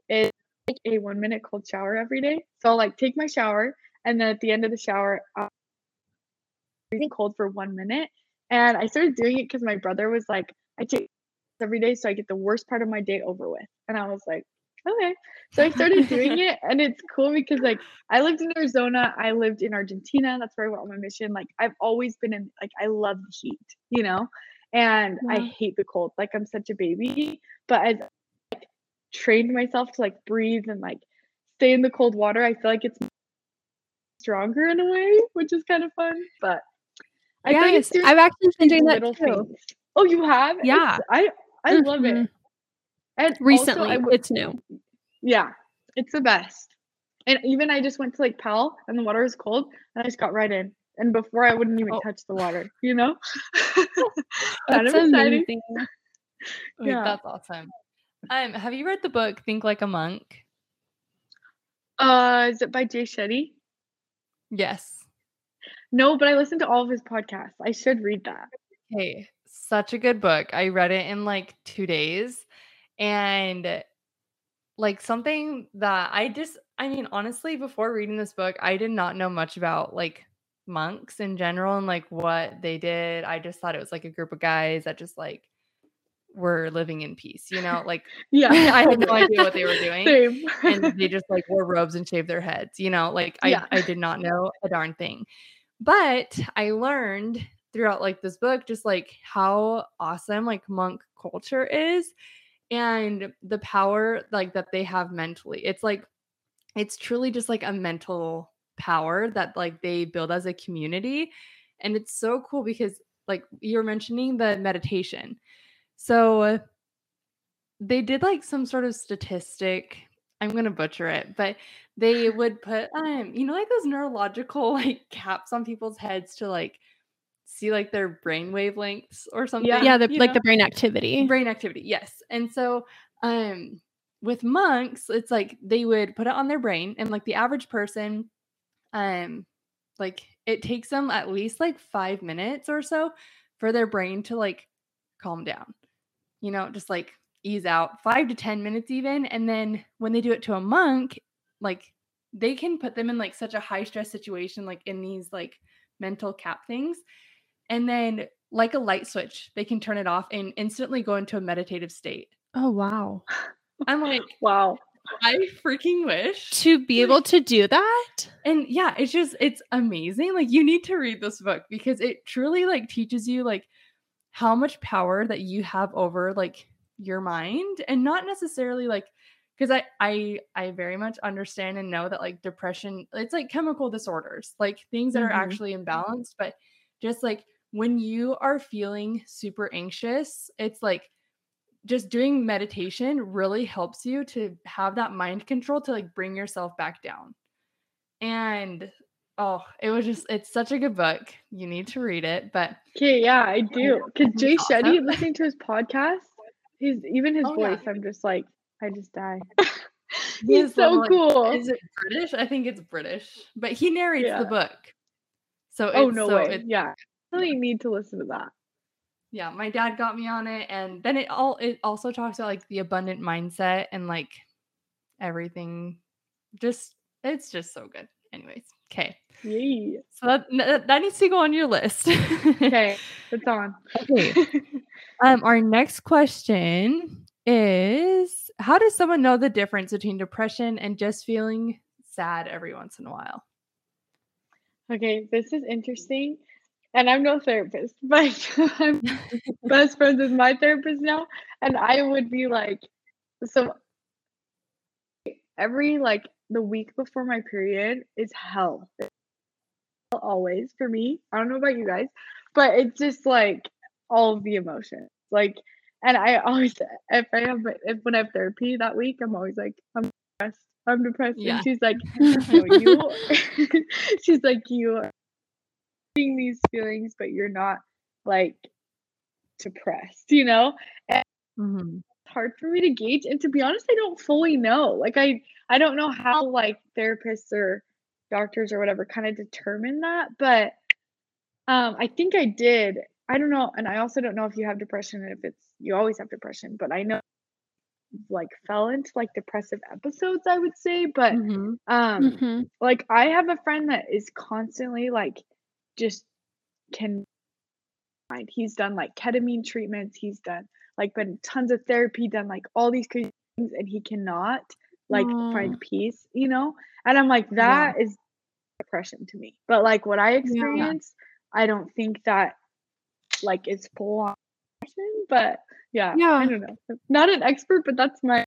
[SPEAKER 3] is take a one minute cold shower every day. So, I'll like take my shower, and then at the end of the shower, I'll freezing cold for one minute. And I started doing it because my brother was like, I take every day, so I get the worst part of my day over with. And I was like, okay. So I started doing it, and it's cool because like I lived in Arizona, I lived in Argentina. That's where I went on my mission. Like I've always been in, like I love the heat, you know, and I hate the cold. Like I'm such a baby, but as I like, trained myself to like breathe and like stay in the cold water, I feel like it's stronger in a way, which is kind of fun. But I feel like it's
[SPEAKER 2] Yes, I've actually been doing that too.
[SPEAKER 3] things. Oh, you have?
[SPEAKER 2] Yeah.
[SPEAKER 3] It's- I I love it.
[SPEAKER 2] Mhm.
[SPEAKER 3] And also,
[SPEAKER 2] Recently, it's new.
[SPEAKER 3] yeah, it's the best. And even I just went to Lake Powell and the water was cold and I just got right in. And before I wouldn't even
[SPEAKER 1] Oh.
[SPEAKER 3] touch the water, you know?
[SPEAKER 2] That's amazing.
[SPEAKER 1] Wait,
[SPEAKER 3] Yeah.
[SPEAKER 1] That's awesome. Um, have you read the book Think Like a Monk?
[SPEAKER 3] Uh, is it by Jay Shetty?
[SPEAKER 1] Yes.
[SPEAKER 3] No, but I listened to all of his podcasts. I should read that.
[SPEAKER 1] Hey, such a good book. I read it in like two days. And like something that I just, I mean, honestly, before reading this book, I did not know much about like monks in general and like what they did. I just thought it was like a group of guys that just like were living in peace, you know? Like
[SPEAKER 3] Yeah.
[SPEAKER 1] I had no idea what they were doing.
[SPEAKER 3] Same.
[SPEAKER 1] and they just like wore robes and shaved their heads. You know, like I,
[SPEAKER 3] Yeah.
[SPEAKER 1] I did not know a darn thing. But I learned throughout like this book just like how awesome like monk culture is and the power like that they have mentally. It's like it's truly just like a mental power that like they build as a community. And it's so cool because like you're mentioning the meditation. So they did like some sort of statistic. I'm gonna butcher it, but they would put um, you know, like those neurological like caps on people's heads to like see like their brain wavelengths or something.
[SPEAKER 2] Yeah, the, like
[SPEAKER 1] know?
[SPEAKER 2] the brain activity.
[SPEAKER 1] brain activity yes and so um with monks it's like they would put it on their brain and like the average person um like it takes them at least like five minutes or so for their brain to like calm down you know just like ease out five to ten minutes even and then when they do it to a monk like they can put them in like such a high stress situation like in these like mental cap things and then like a light switch they can turn it off and instantly go into a meditative state
[SPEAKER 2] Oh wow.
[SPEAKER 1] i'm like
[SPEAKER 3] wow.
[SPEAKER 1] i freaking wish
[SPEAKER 2] To be able to do that?
[SPEAKER 1] and yeah it's just it's amazing like you need to read this book because it truly like teaches you like how much power that you have over like your mind and not necessarily like because I, I i very much understand and know that like depression it's like chemical disorders like things that
[SPEAKER 3] Mhm.
[SPEAKER 1] are actually imbalanced but just like when you are feeling super anxious it's like just doing meditation really helps you to have that mind control to like bring yourself back down and oh it was just it's such a good book you need to read it but
[SPEAKER 3] Okay, yeah, I do. Because Jay
[SPEAKER 1] awesome.
[SPEAKER 3] Shetty, listening to his podcast, he's even his
[SPEAKER 1] Oh, yeah.
[SPEAKER 3] voice, I'm just like, I just die.
[SPEAKER 1] He
[SPEAKER 3] He's so
[SPEAKER 1] like,
[SPEAKER 3] cool.
[SPEAKER 1] is it british i think it's british but he narrates
[SPEAKER 3] Yeah.
[SPEAKER 1] the book So
[SPEAKER 3] Oh no
[SPEAKER 1] so
[SPEAKER 3] way.
[SPEAKER 1] it's-
[SPEAKER 3] Yeah. I really need to listen to that.
[SPEAKER 1] yeah, my dad got me on it, and then it all it also talks about like the abundant mindset and like everything. Just it's just so good. Anyways, okay.
[SPEAKER 3] Yay.
[SPEAKER 1] So that, that needs to go on your list.
[SPEAKER 3] Okay, it's on.
[SPEAKER 1] Okay. Um, our next question is How does someone know the difference between depression and just feeling sad every once in a while?
[SPEAKER 3] Okay, this is interesting. And I'm no therapist, but I'm best friends with my therapist now. And I would be like, so every like the week before my period is hell. It's hell always for me. I don't know about you guys, but it's just like all the emotions. Like, and I always, if I have, if when I have therapy that week, I'm always like, I'm depressed. I'm depressed.
[SPEAKER 1] Yeah.
[SPEAKER 3] And she's like, no, you, she's like, you are feeling these feelings, but you're not like depressed, you know?
[SPEAKER 1] Mhm.
[SPEAKER 3] It's hard for me to gauge. And to be honest, I don't fully know. Like, I, I don't know how like therapists or doctors or whatever kind of determine that, but um, I think I did. I don't know. And I also don't know if you have depression and if it's, you always have depression, but I know like fell into like depressive episodes, I would say, but
[SPEAKER 1] Mhm.
[SPEAKER 3] um,
[SPEAKER 2] Mhm.
[SPEAKER 3] like I have a friend that is constantly like just can find he's done like ketamine treatments, he's done like been tons of therapy, done like all these crazy things, and he cannot like
[SPEAKER 2] Aw.
[SPEAKER 3] find mm. peace, you know? And I'm like, that is depression to me. But like what I experienced, I don't think that like it's full on depression, but yeah,
[SPEAKER 2] Yeah.
[SPEAKER 3] I don't know. Not an expert, but that's my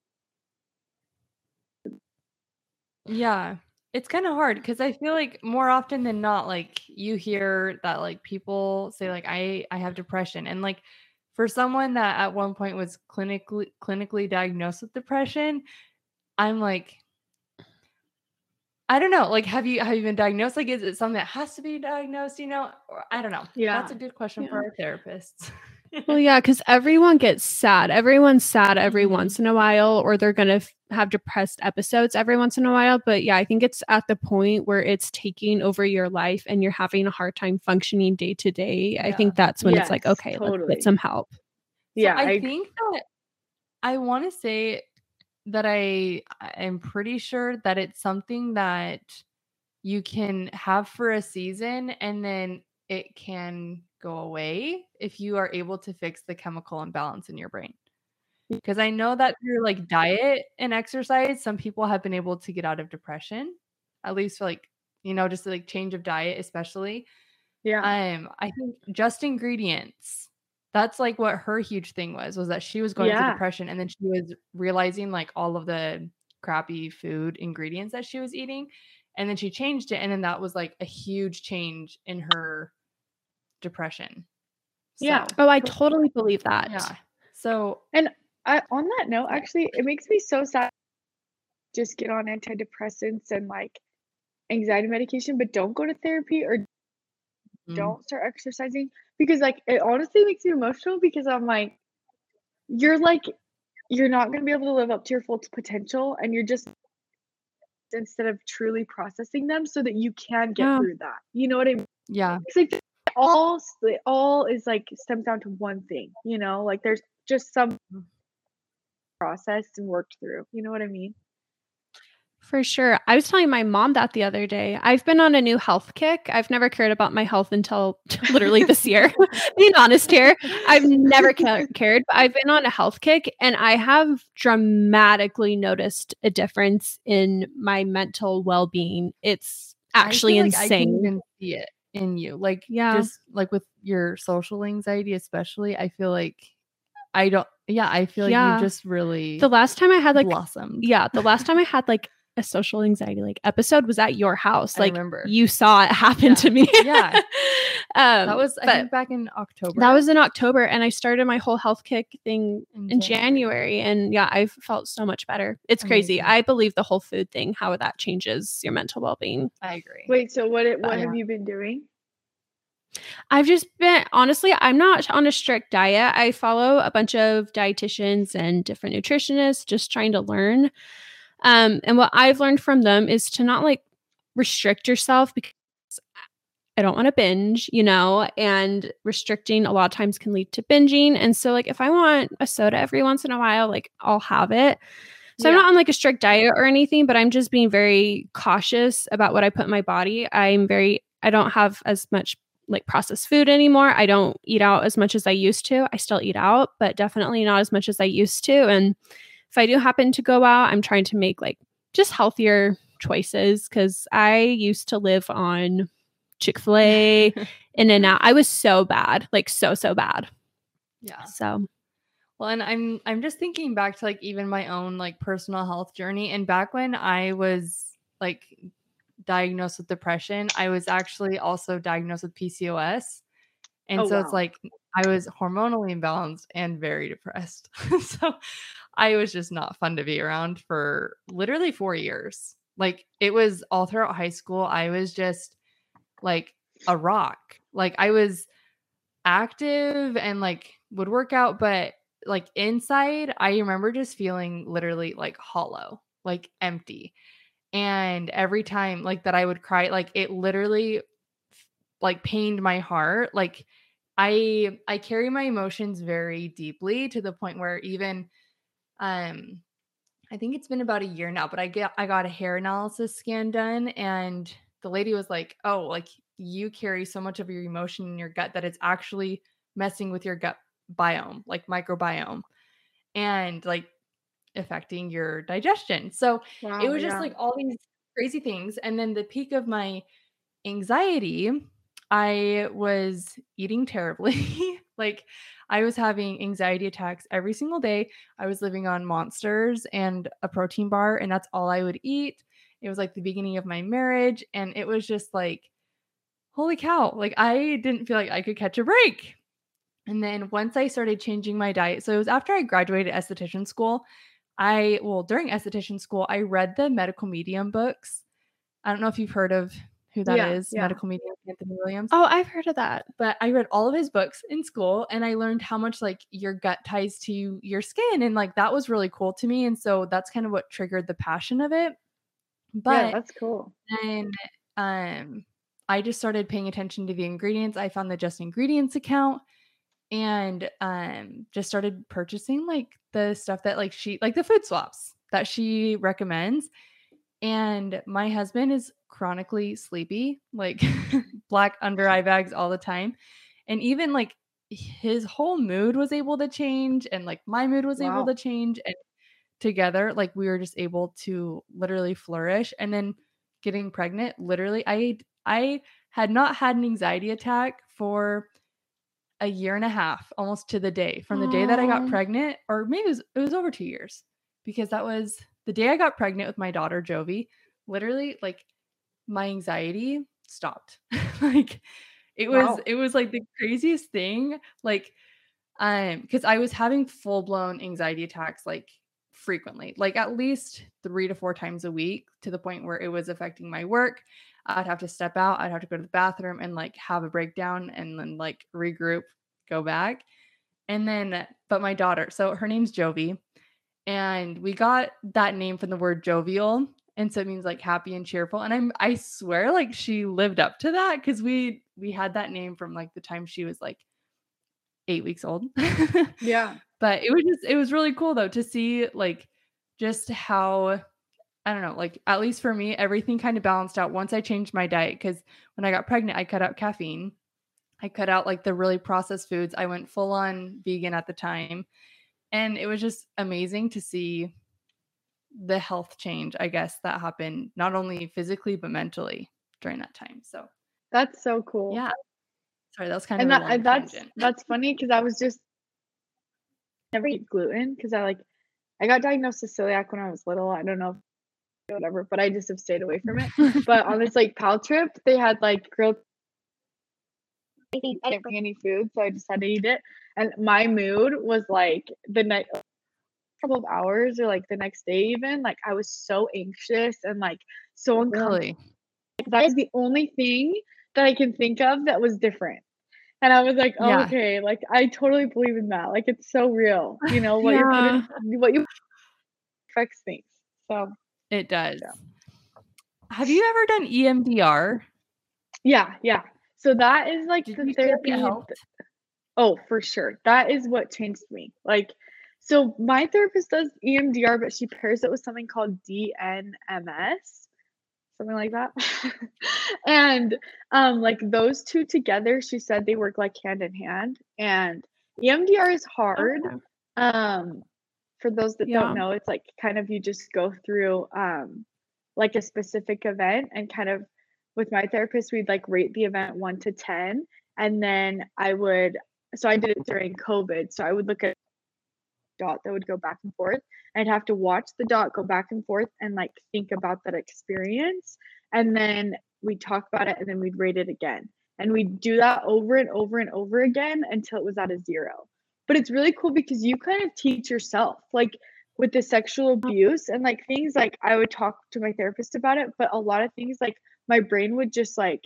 [SPEAKER 1] Yeah. It's kind of hard because I feel like more often than not, like you hear that like people say like I I have depression and like for someone that at one point was clinically clinically diagnosed with depression, I'm like I don't know. Like have you have you been diagnosed? Like is it something that has to be diagnosed, you know? Or I don't know. Yeah, That's a good question for our therapists.
[SPEAKER 2] Well, yeah, because everyone gets sad. Everyone's sad every
[SPEAKER 1] Mhm.
[SPEAKER 2] once in a while, or they're going to f- have depressed episodes every once in a while. But yeah, I think it's at the point where it's taking over your life and you're having a hard time functioning day to day. I think that's when it's like,
[SPEAKER 3] Yes,
[SPEAKER 2] okay, let's get some help.
[SPEAKER 1] So
[SPEAKER 3] yeah,
[SPEAKER 1] I,
[SPEAKER 3] I,
[SPEAKER 1] think that I want to say that I am pretty sure that it's something that you can have for a season and then it can go away if you are able to fix the chemical imbalance in your brain. Because I know that through like diet and exercise, some people have been able to get out of depression, at least for like, you know, just like change of diet, especially.
[SPEAKER 3] yeah.
[SPEAKER 1] Um, I think just ingredients. That's like what her huge thing was, was that she was going through depression and then she was realizing like all of the crappy food ingredients that she was eating. And then she changed it. And then that was like a huge change in her depression.
[SPEAKER 3] Yeah.
[SPEAKER 2] Oh, I totally believe that.
[SPEAKER 1] yeah. So
[SPEAKER 3] I, on that note, actually, it makes me so sad. Just get on antidepressants and like anxiety medication, but don't go to therapy or
[SPEAKER 1] mm,
[SPEAKER 3] don't start exercising because, like, it honestly makes me emotional because I'm like, you're like, you're not going to be able to live up to your full potential, and you're just instead of truly processing them so that you can get
[SPEAKER 2] Yeah.
[SPEAKER 3] through that. You know what I mean?
[SPEAKER 1] yeah.
[SPEAKER 3] It's like all all is like stems down to one thing, you know, like there's just some processed and worked through. You know what I mean?
[SPEAKER 2] For sure. I was telling my mom that the other day. I've been on a new health kick. I've never cared about my health until literally this year. Being honest here, I've never ca- cared, but I've been on a health kick and I have dramatically noticed a difference in my mental well being. It's actually
[SPEAKER 1] like I can
[SPEAKER 2] insane.
[SPEAKER 1] see it in you. Like,
[SPEAKER 2] Yeah.
[SPEAKER 1] just like with your social anxiety, especially, I feel like I don't, yeah, I feel like
[SPEAKER 2] Yeah.
[SPEAKER 1] you just really
[SPEAKER 2] the last time I had like,
[SPEAKER 1] blossomed.
[SPEAKER 2] yeah, the last time I had like a social anxiety like episode was at your house.
[SPEAKER 1] I
[SPEAKER 2] Like
[SPEAKER 1] remember.
[SPEAKER 2] you saw it happen
[SPEAKER 1] Yeah.
[SPEAKER 2] to me.
[SPEAKER 1] Yeah.
[SPEAKER 2] um,
[SPEAKER 1] that was, I think, back in October.
[SPEAKER 2] That was in October, and I started my whole health kick thing
[SPEAKER 1] In
[SPEAKER 2] in
[SPEAKER 1] January.
[SPEAKER 2] January. And yeah, I've felt so much better. It's crazy. I believe the whole food thing, how that changes your mental well being.
[SPEAKER 1] I agree.
[SPEAKER 3] Wait, so what it,
[SPEAKER 1] Uh,
[SPEAKER 3] what
[SPEAKER 1] yeah.
[SPEAKER 3] have you been doing?
[SPEAKER 2] I've just been honestly, I'm not on a strict diet. I follow a bunch of dietitians and different nutritionists, just trying to learn. Um, and what I've learned from them is to not like restrict yourself because I don't want to binge, you know, and restricting a lot of times can lead to binging. And so, like, if I want a soda every once in a while, like, I'll have it. So,
[SPEAKER 3] Yeah.
[SPEAKER 2] I'm not on like a strict diet or anything, but I'm just being very cautious about what I put in my body. I'm very, I don't have as much like processed food anymore. I don't eat out as much as I used to. I still eat out, but definitely not as much as I used to. And if I do happen to go out, I'm trying to make like just healthier choices because I used to live on Chick fil A, In and Out. I was so bad, like so, so bad.
[SPEAKER 1] Yeah.
[SPEAKER 2] So,
[SPEAKER 1] Well, and I'm I'm just thinking back to like even my own like personal health journey and back when I was like diagnosed with depression, I was actually also diagnosed with PCOS. And
[SPEAKER 3] Oh,
[SPEAKER 1] so it's like I was hormonally imbalanced and very depressed. so I was just not fun to be around for literally 4 years. Like it was all throughout high school I was just like a rock. Like I was active and like would work out, but like inside, I remember just feeling literally like hollow, like empty. And every time like that I would cry, like it literally like pained my heart. Like I I carry my emotions very deeply to the point where even um I think it's been about a year now, but I get I got a hair analysis scan done and the lady was like, "Oh, like you carry so much of your emotion in your gut that it's actually messing with your gut biome, like microbiome, and like affecting your digestion." So
[SPEAKER 3] Wow,
[SPEAKER 1] it was just
[SPEAKER 3] yeah.
[SPEAKER 1] like all these crazy things. And then the peak of my anxiety, I was eating terribly. like I was having anxiety attacks every single day. I was living on monsters and a protein bar, and that's all I would eat. It was like the beginning of my marriage, and it was just like, holy cow, like I didn't feel like I could catch a break. And then once I started changing my diet, so it was after I graduated esthetician school. I, well, during esthetician school, I read the medical medium books. I don't know if you've heard of who that is,
[SPEAKER 3] Yeah, yeah.
[SPEAKER 1] medical medium Anthony Williams
[SPEAKER 2] oh, I've heard of that.
[SPEAKER 1] but I read all of his books in school and I learned how much like your gut ties to your skin and like that was really cool to me and so that's kind of what triggered the passion of it.
[SPEAKER 3] yeah,
[SPEAKER 1] But
[SPEAKER 3] that's cool.
[SPEAKER 1] And um I just started paying attention to the ingredients. I found the Just Ingredients account and um just started purchasing like the stuff that like she like the food swaps that she recommends. And my husband is chronically sleepy, like black under eye bags all the time. And even like his whole mood was able to change and like my mood was able to change and together like we were just able to literally flourish and then getting pregnant literally I I had not had an anxiety attack for a year and a half almost to the day from the day that I got pregnant or maybe it was it was over 2 years because that was the day I got pregnant with my daughter Jovi. Literally like my anxiety stopped. Like it was
[SPEAKER 3] Wow.
[SPEAKER 1] it was like the craziest thing like um because I was having full blown anxiety attacks like frequently like at least 3 to 4 times a week to the point where it was affecting my work I'd have to step out I'd have to go to the bathroom and like have a breakdown and then like regroup go back and then but my daughter so her name's Jovi and we got that name from the word jovial and so it means like happy and cheerful and i'm i swear like she lived up to that because we we had that name from like the time she was like eight weeks old
[SPEAKER 3] Yeah.
[SPEAKER 1] but it was just it was really cool though to see like just how i don't know like at least for me everything kind of balanced out once i changed my diet because when i got pregnant i cut out caffeine i cut out like the really processed foods i went full on vegan at the time and it was just amazing to see the health change i guess that happened not only physically but mentally during that time so
[SPEAKER 3] That's so cool.
[SPEAKER 1] yeah sorry that was kind
[SPEAKER 3] and
[SPEAKER 1] of
[SPEAKER 3] that and that's
[SPEAKER 1] tangent.
[SPEAKER 3] that's funny because I was just never eat gluten because I like I got diagnosed with celiac when I was little. I don't know if whatever, but I just have stayed away from it. but on this Lake Powell trip, they had like grilled. I didn't bring any food, so I just had to eat it. And my mood was like the next couple of hours or like the next day, even like I was so anxious and like so uncomfortable.
[SPEAKER 1] really
[SPEAKER 3] That is the only thing that I can think of that was different. And I was like, oh,
[SPEAKER 1] Yeah.
[SPEAKER 3] okay, like I totally believe in that. Like it's so real, you know, what
[SPEAKER 2] Yeah.
[SPEAKER 3] putting, what you affects things. So
[SPEAKER 1] it does
[SPEAKER 3] Yeah.
[SPEAKER 1] have you ever done emdr
[SPEAKER 3] yeah, yeah. So that is like
[SPEAKER 1] Did
[SPEAKER 3] the
[SPEAKER 1] you feel like
[SPEAKER 3] therapy. Oh, for sure. That is what changed me. Like, so my therapist does EMDR, but she pairs it with something called DNMS, something like that. and um, like those two together, she said they work like hand in hand. And EMDR is hard. Um, for those that
[SPEAKER 2] Yeah.
[SPEAKER 3] don't know, it's like kind of you just go through um like a specific event and kind of with my therapist, we'd like rate the event one to ten. And then I would so I did it during COVID. So I would look at dot that would go back and forth. I'd have to watch the dot go back and forth and like think about that experience. And then we'd talk about it and then we'd rate it again. And we'd do that over and over and over again until it was at a zero. But it's really cool because you kind of teach yourself, like with the sexual abuse and like things like I would talk to my therapist about it, but a lot of things like my brain would just like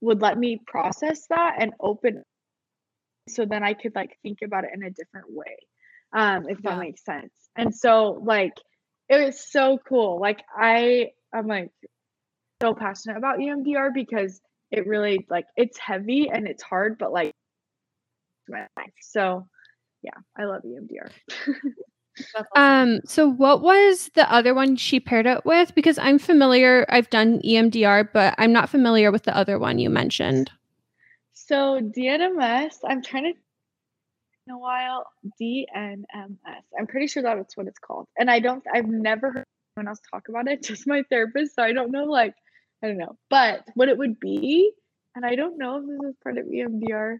[SPEAKER 3] would let me process that and open so then I could like think about it in a different way. Um, if that
[SPEAKER 1] Yeah.
[SPEAKER 3] makes sense. And so like it was so cool. Like I I'm like so passionate about EMDR because it really like it's heavy and it's hard, but like my life. So yeah, I love EMDR.
[SPEAKER 2] Um, so what was the other one she paired it with? Because I'm familiar, I've done EMDR, but I'm not familiar with the other one you mentioned.
[SPEAKER 3] So DNMS, I'm trying to in a while. DNMS. I'm pretty sure that's what it's called. And I don't I've never heard anyone else talk about it, just my therapist. So I don't know like I don't know. But what it would be, and I don't know if this is part of EMDR.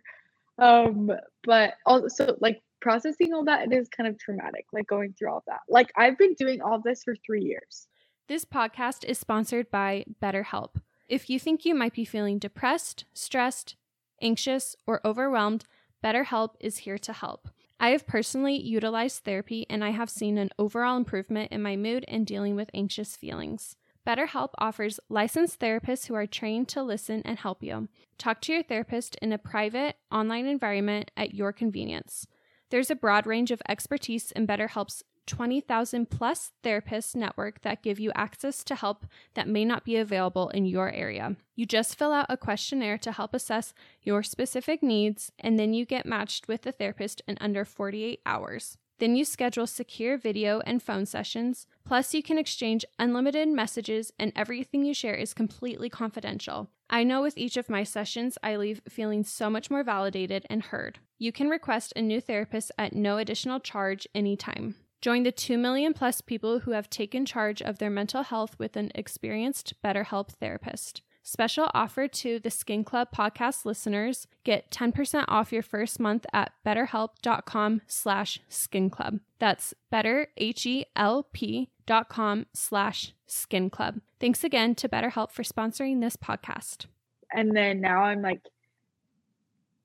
[SPEAKER 3] Um, but also like processing all that, it is kind of traumatic, like going through all that. Like I've been doing all this for three years.
[SPEAKER 2] This podcast is sponsored by BetterHelp. If you think you might be feeling depressed, stressed, anxious, or overwhelmed, BetterHelp is here to help. I have personally utilized therapy and I have seen an overall improvement in my mood and dealing with anxious feelings. BetterHelp offers licensed therapists who are trained to listen and help you. Talk to your therapist in a private, online environment at your convenience. There's a broad range of expertise in BetterHelp's 20,000 plus therapist network that give you access to help that may not be available in your area. You just fill out a questionnaire to help assess your specific needs, and then you get matched with a therapist in under 48 hours. Then you schedule secure video and phone sessions. Plus, you can exchange unlimited messages, and everything you share is completely confidential. I know with each of my sessions, I leave feeling so much more validated and heard. You can request a new therapist at no additional charge anytime. Join the 2 million plus people who have taken charge of their mental health with an experienced BetterHelp therapist. Special offer to the Skin Club podcast listeners. Get 10% off your first month at betterhelp.com slash skin club. That's better, H-E-L-P dot com slash skin club. Thanks again to BetterHelp for sponsoring this podcast.
[SPEAKER 3] and then now I'm like,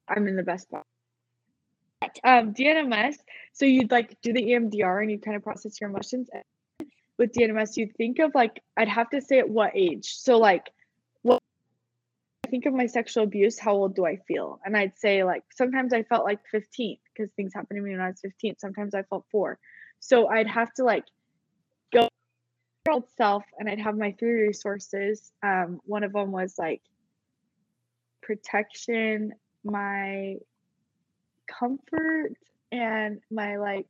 [SPEAKER 3] I'm in the best spot. Um, DNMS. So you'd like do the EMDR and you kind of process your emotions. With DNMS, you'd think of like I'd have to say at what age. So like, think of my sexual abuse. How old do I feel? And I'd say like sometimes I felt like 15 because things happened to me when I was 15. Sometimes I felt four. So I'd have to like go self and I'd have my three resources. Um, one of them was like protection, my comfort, and my like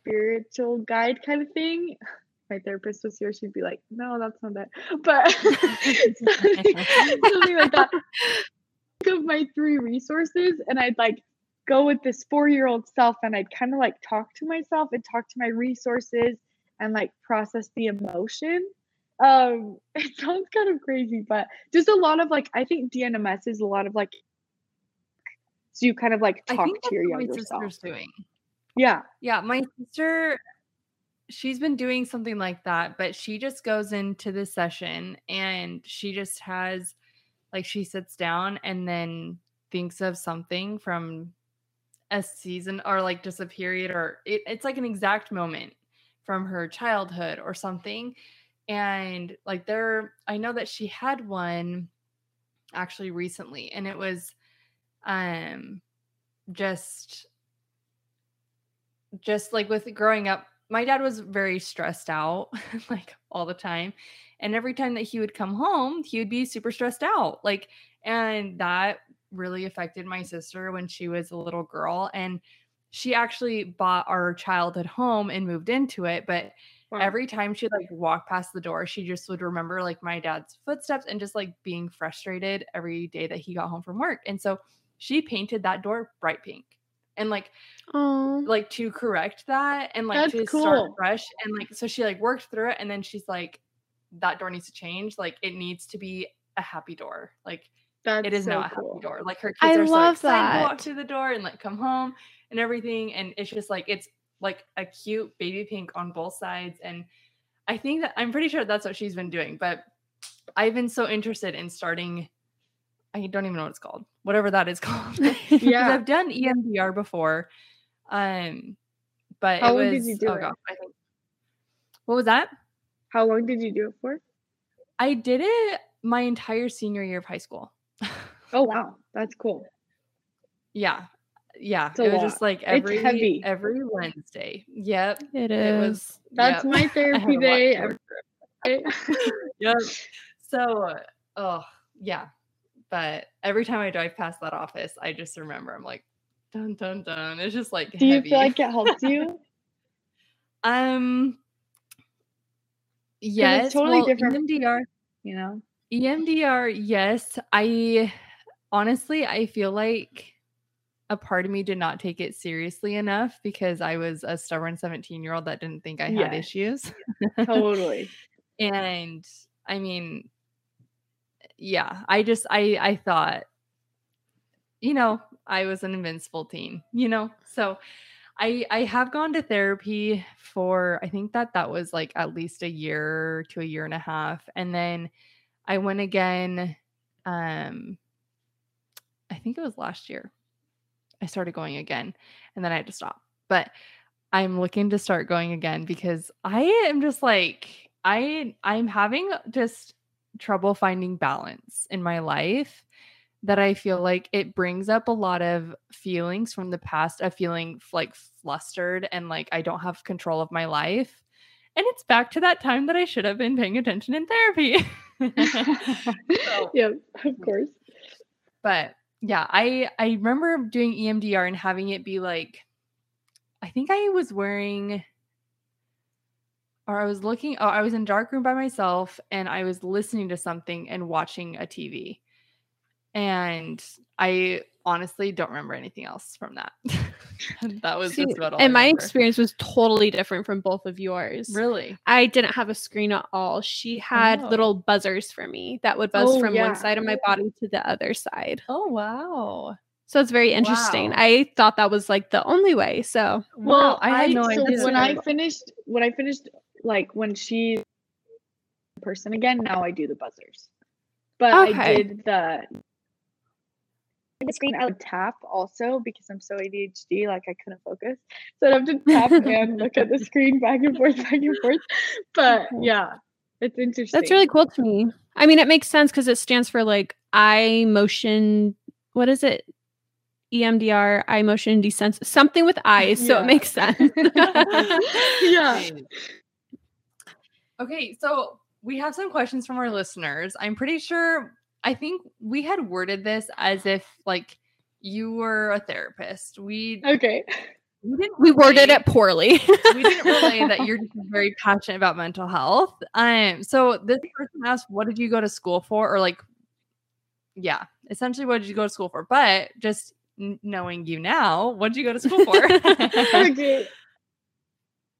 [SPEAKER 3] spiritual guide kind of thing. My therapist was here, she'd be like, No, that's not it. But something, something like that. Think of my three resources, and I'd like go with this four year old self and I'd kind of like talk to myself and talk to my resources and like process the emotion. Um, it sounds kind of crazy, but just a lot of like I think DNMS is a lot of like so you kind of like
[SPEAKER 1] I
[SPEAKER 3] talk
[SPEAKER 1] think
[SPEAKER 3] to
[SPEAKER 1] that's
[SPEAKER 3] your
[SPEAKER 1] what my
[SPEAKER 3] younger self.
[SPEAKER 1] sister's doing.
[SPEAKER 3] Yeah.
[SPEAKER 1] Yeah, my sister, she's been doing something like that, but she just goes into the session and she just has, like, she sits down and then thinks of something from a season or like just a period or it, it's like an exact moment from her childhood or something. And like, there, I know that she had one actually recently and it was, um, just just like with growing up, my dad was very stressed out, like all the time. And every time that he would come home, he would be super stressed out. Like, And that really affected my sister when she was a little girl. And she actually bought our childhood home and moved into it. But
[SPEAKER 3] Wow.
[SPEAKER 1] every time she'd like walk past the door, she just would remember like my dad's footsteps and just like being frustrated every day that he got home from work. And so she painted that door bright pink. And like
[SPEAKER 2] Oh.
[SPEAKER 1] like to correct that and like
[SPEAKER 3] That's
[SPEAKER 1] to start
[SPEAKER 3] cool.
[SPEAKER 1] fresh and like so she like worked through it and then she's like that door needs to change like it needs to be a happy door like
[SPEAKER 3] That's
[SPEAKER 1] it is
[SPEAKER 3] so
[SPEAKER 1] now a happy door like her kids
[SPEAKER 2] I
[SPEAKER 1] are
[SPEAKER 2] love
[SPEAKER 1] so excited to walk
[SPEAKER 2] that.
[SPEAKER 1] through the door and like come home and everything and it's just like it's like a cute baby pink on both sides and i think that i'm pretty sure that's what she's been doing but i've been so interested in starting i don't even know what it's called whatever that is called
[SPEAKER 3] Yeah.
[SPEAKER 1] I've done EMDR before. Um, but
[SPEAKER 3] How
[SPEAKER 1] it
[SPEAKER 3] long
[SPEAKER 1] was
[SPEAKER 3] did you do
[SPEAKER 1] oh
[SPEAKER 3] it?
[SPEAKER 1] gosh, think what was that?
[SPEAKER 3] How long did you do it for?
[SPEAKER 1] I did it my entire senior year of high school.
[SPEAKER 3] Oh wow, that's cool.
[SPEAKER 1] yeah. Yeah. It was
[SPEAKER 3] lot.
[SPEAKER 1] just like every every Wednesday. Yep.
[SPEAKER 2] It is.
[SPEAKER 1] It was
[SPEAKER 3] That's
[SPEAKER 1] yep.
[SPEAKER 3] my therapy day. every day.
[SPEAKER 1] yep. So, oh, yeah. But every time I drive past that office, I just remember I'm like, dun dun dun. It's just like
[SPEAKER 3] Do you feel like it helps you?
[SPEAKER 1] um yes,
[SPEAKER 3] totally
[SPEAKER 1] well,
[SPEAKER 3] different-
[SPEAKER 1] EMDR
[SPEAKER 3] You know?
[SPEAKER 1] EMDR, yes. I honestly, I feel like a part of me did not take it seriously enough because I was a stubborn 17 year old that didn't think I had
[SPEAKER 3] Yes.
[SPEAKER 1] issues.
[SPEAKER 3] Totally.
[SPEAKER 1] and I mean, yeah, I just, I, I thought, you know, I was an invincible teen, you know? So I, I have gone to therapy for, I think that that was like at least a year to a year and a half. And then I went again. Um, I think it was last year. I started going again and then I had to stop. But I'm looking to start going again because I am just like I I'm having just trouble finding balance in my life that I feel like it brings up a lot of feelings from the past of feeling like flustered and like I don't have control of my life. And it's back to that time that I should have been paying attention in therapy. So-
[SPEAKER 3] yep, of course.
[SPEAKER 1] but yeah i i remember doing emdr and having it be like i think i was wearing or i was looking oh i was in dark room by myself and i was listening to something and watching a tv and i honestly don't remember anything else from that that was
[SPEAKER 2] See,
[SPEAKER 1] just about all I
[SPEAKER 2] and my experience was totally different from both of yours.
[SPEAKER 1] really
[SPEAKER 2] I didn't have a screen at all. She had
[SPEAKER 1] Oh.
[SPEAKER 2] little buzzers for me that would buzz
[SPEAKER 3] Oh,
[SPEAKER 2] from
[SPEAKER 3] yeah.
[SPEAKER 2] one side of my body to the other side.
[SPEAKER 1] oh wow
[SPEAKER 2] So it's very interesting.
[SPEAKER 1] Wow.
[SPEAKER 2] I thought that was like the only way. So
[SPEAKER 1] well, i had no
[SPEAKER 3] so
[SPEAKER 1] idea
[SPEAKER 3] When I finished, when I finished, like when she in person again, now I do the buzzers. But I did the the screen. I would tap also because I'm so ADHD, like I couldn't focus, so I'd have to tap and look at the screen back and forth, back and forth. But yeah, it's interesting.
[SPEAKER 2] that's really cool to me. I mean, it makes sense because it stands for like eye motion. What is it? EMDR, eye motion desens, something with eyes. So
[SPEAKER 3] Yeah.
[SPEAKER 2] it makes sense.
[SPEAKER 3] yeah.
[SPEAKER 1] Okay, so we have some questions from our listeners. I'm pretty sure I think we had worded this as if like you were a therapist. We
[SPEAKER 3] Okay.
[SPEAKER 1] we didn't
[SPEAKER 2] we worded it poorly.
[SPEAKER 1] we didn't relay that you're just very passionate about mental health. Um, so this person asked, "What did you go to school for?" Or like, yeah, essentially, what did you go to school for? But just n- knowing you now, what did you go to school for?
[SPEAKER 3] okay.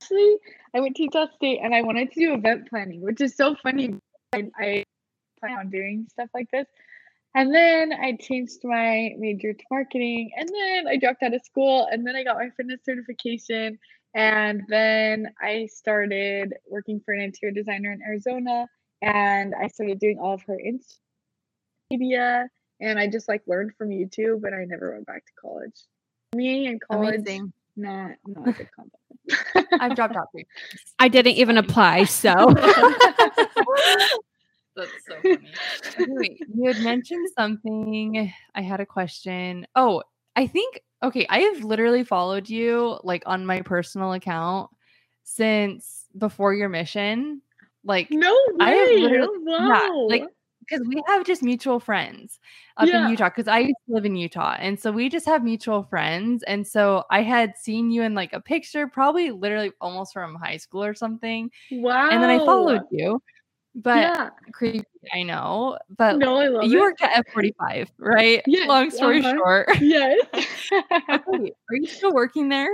[SPEAKER 3] Actually, I went to Utah State and I wanted to do event planning, which is so funny. I, I plan on doing stuff like this. And then I changed my major to marketing. And then I dropped out of school. And then I got my fitness certification. And then I started working for an interior designer in Arizona. And I started doing all of her Insta media. And I just like learned from YouTube. And I never went back to college. Me and college,
[SPEAKER 1] Amazing.
[SPEAKER 3] not not a good combo.
[SPEAKER 1] I've dropped out three.
[SPEAKER 2] I didn't even apply. So
[SPEAKER 1] That's so funny. You had mentioned something. I had a question. Oh, I think okay. I have literally followed you like on my personal account since before your mission. Like
[SPEAKER 3] No way!
[SPEAKER 1] I have literally-
[SPEAKER 3] wow.
[SPEAKER 1] like, because we have just mutual friends up
[SPEAKER 3] Yeah.
[SPEAKER 1] in Utah because I used to live in Utah. And so we just have mutual friends. And so I had seen you in like a picture, probably literally almost from high school or something.
[SPEAKER 3] Wow.
[SPEAKER 1] And then I followed you. But
[SPEAKER 3] yeah.
[SPEAKER 1] creepy, I know. But
[SPEAKER 3] No, I love
[SPEAKER 1] you
[SPEAKER 3] it.
[SPEAKER 1] worked at F45, right?
[SPEAKER 3] Yes,
[SPEAKER 1] Long story
[SPEAKER 3] uh-huh.
[SPEAKER 1] short.
[SPEAKER 3] Yes.
[SPEAKER 1] Okay, Are you still working there?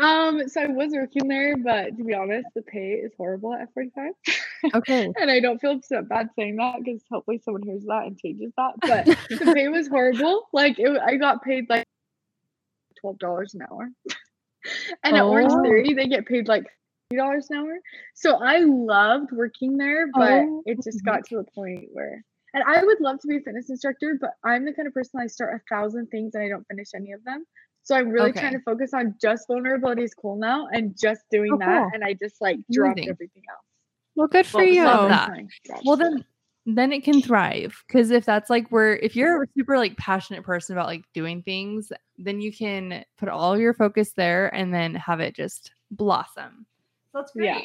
[SPEAKER 3] Um, so I was working there, but to be honest, the pay is horrible at F45.
[SPEAKER 1] Okay.
[SPEAKER 3] and I don't feel so bad saying that because hopefully someone hears that and changes that. But the pay was horrible. Like it, I got paid like twelve dollars an hour, and at Orange
[SPEAKER 1] Oh.
[SPEAKER 3] Theory they get paid like three dollars an hour. So I loved working there, but
[SPEAKER 1] Oh.
[SPEAKER 3] it just got to the point where. And I would love to be a fitness instructor, but I'm the kind of person I start a thousand things and I don't finish any of them. So I'm really trying to focus on just vulnerability is cool now and just doing
[SPEAKER 1] Oh,
[SPEAKER 3] that.
[SPEAKER 1] cool.
[SPEAKER 3] And I just like dropped
[SPEAKER 1] Amazing.
[SPEAKER 3] everything else.
[SPEAKER 2] Well, good for
[SPEAKER 1] Well,
[SPEAKER 2] you.
[SPEAKER 1] love that. Well, then, then it can thrive because if that's like where if you're a super like passionate person about like doing things, then you can put all your focus there and then have it just blossom. So that's
[SPEAKER 3] Yeah.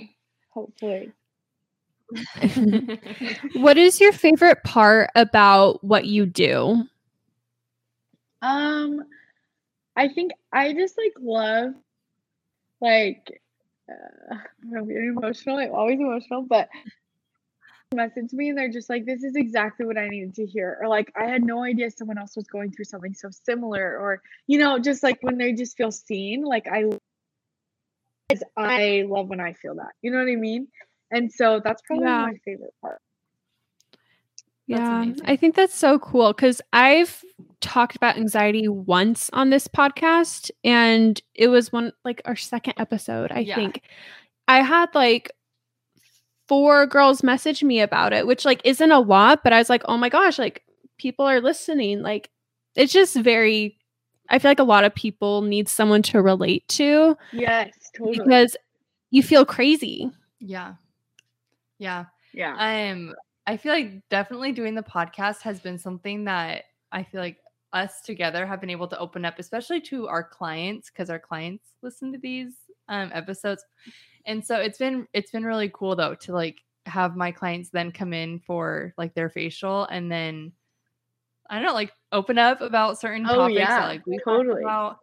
[SPEAKER 3] hopefully.
[SPEAKER 2] What is your favorite part about what you do?
[SPEAKER 3] Um, I think I just like love, like, uh, I'm getting emotional. I'm always emotional, but message me and they're just like, "This is exactly what I needed to hear," or like, "I had no idea someone else was going through something so similar," or you know, just like when they just feel seen. Like I, I love when I feel that. You know what I mean? And so that's probably
[SPEAKER 2] Yeah.
[SPEAKER 3] my favorite part.
[SPEAKER 1] That's
[SPEAKER 2] yeah,
[SPEAKER 1] amazing.
[SPEAKER 2] I think that's so cool because I've talked about anxiety once on this podcast, and it was one like our second episode, I
[SPEAKER 1] Yeah.
[SPEAKER 2] think. I had like four girls message me about it, which like isn't a lot, but I was like, oh my gosh, like people are listening. Like it's just very, I feel like a lot of people need someone to relate to
[SPEAKER 3] Yes, totally.
[SPEAKER 2] because you feel crazy.
[SPEAKER 1] yeah. Yeah.
[SPEAKER 3] yeah.
[SPEAKER 1] Um, I feel like definitely doing the podcast has been something that I feel like us together have been able to open up, especially to our clients, because our clients listen to these um, episodes, and so it's been it's been really cool though to like have my clients then come in for like their facial and then I don't know like open up about certain
[SPEAKER 3] Oh,
[SPEAKER 1] topics
[SPEAKER 3] yeah,
[SPEAKER 1] that like we
[SPEAKER 3] totally.
[SPEAKER 1] talked about.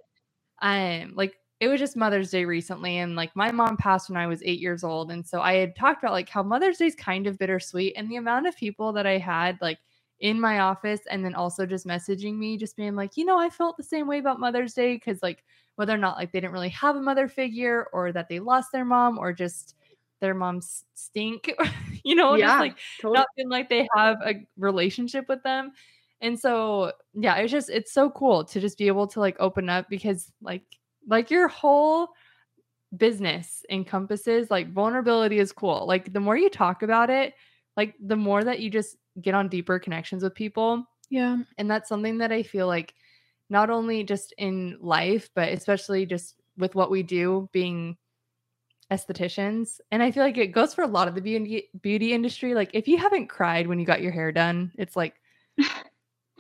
[SPEAKER 1] Um, like it was just Mother's Day recently, and like my mom passed when I was eight years old. And so I had talked about like how Mother's Day is kind of bittersweet, and the amount of people that I had like in my office and then also just messaging me, just being like, you know, I felt the same way about Mother's Day because like whether or not like they didn't really have a mother figure or that they lost their mom or just their moms stink, you know,
[SPEAKER 3] Yeah,
[SPEAKER 1] just like
[SPEAKER 3] totally.
[SPEAKER 1] not feeling like they have a relationship with them. And so, yeah, it's just it's so cool to just be able to like open up because like like your whole business encompasses like vulnerability is cool. Like the more you talk about it, like the more that you just get on deeper connections with people.
[SPEAKER 2] Yeah.
[SPEAKER 1] And that's something that I feel like not only just in life, but especially just with what we do being estheticians. And I feel like it goes for a lot of the beauty beauty industry. Like if you haven't cried when you got your hair done, it's like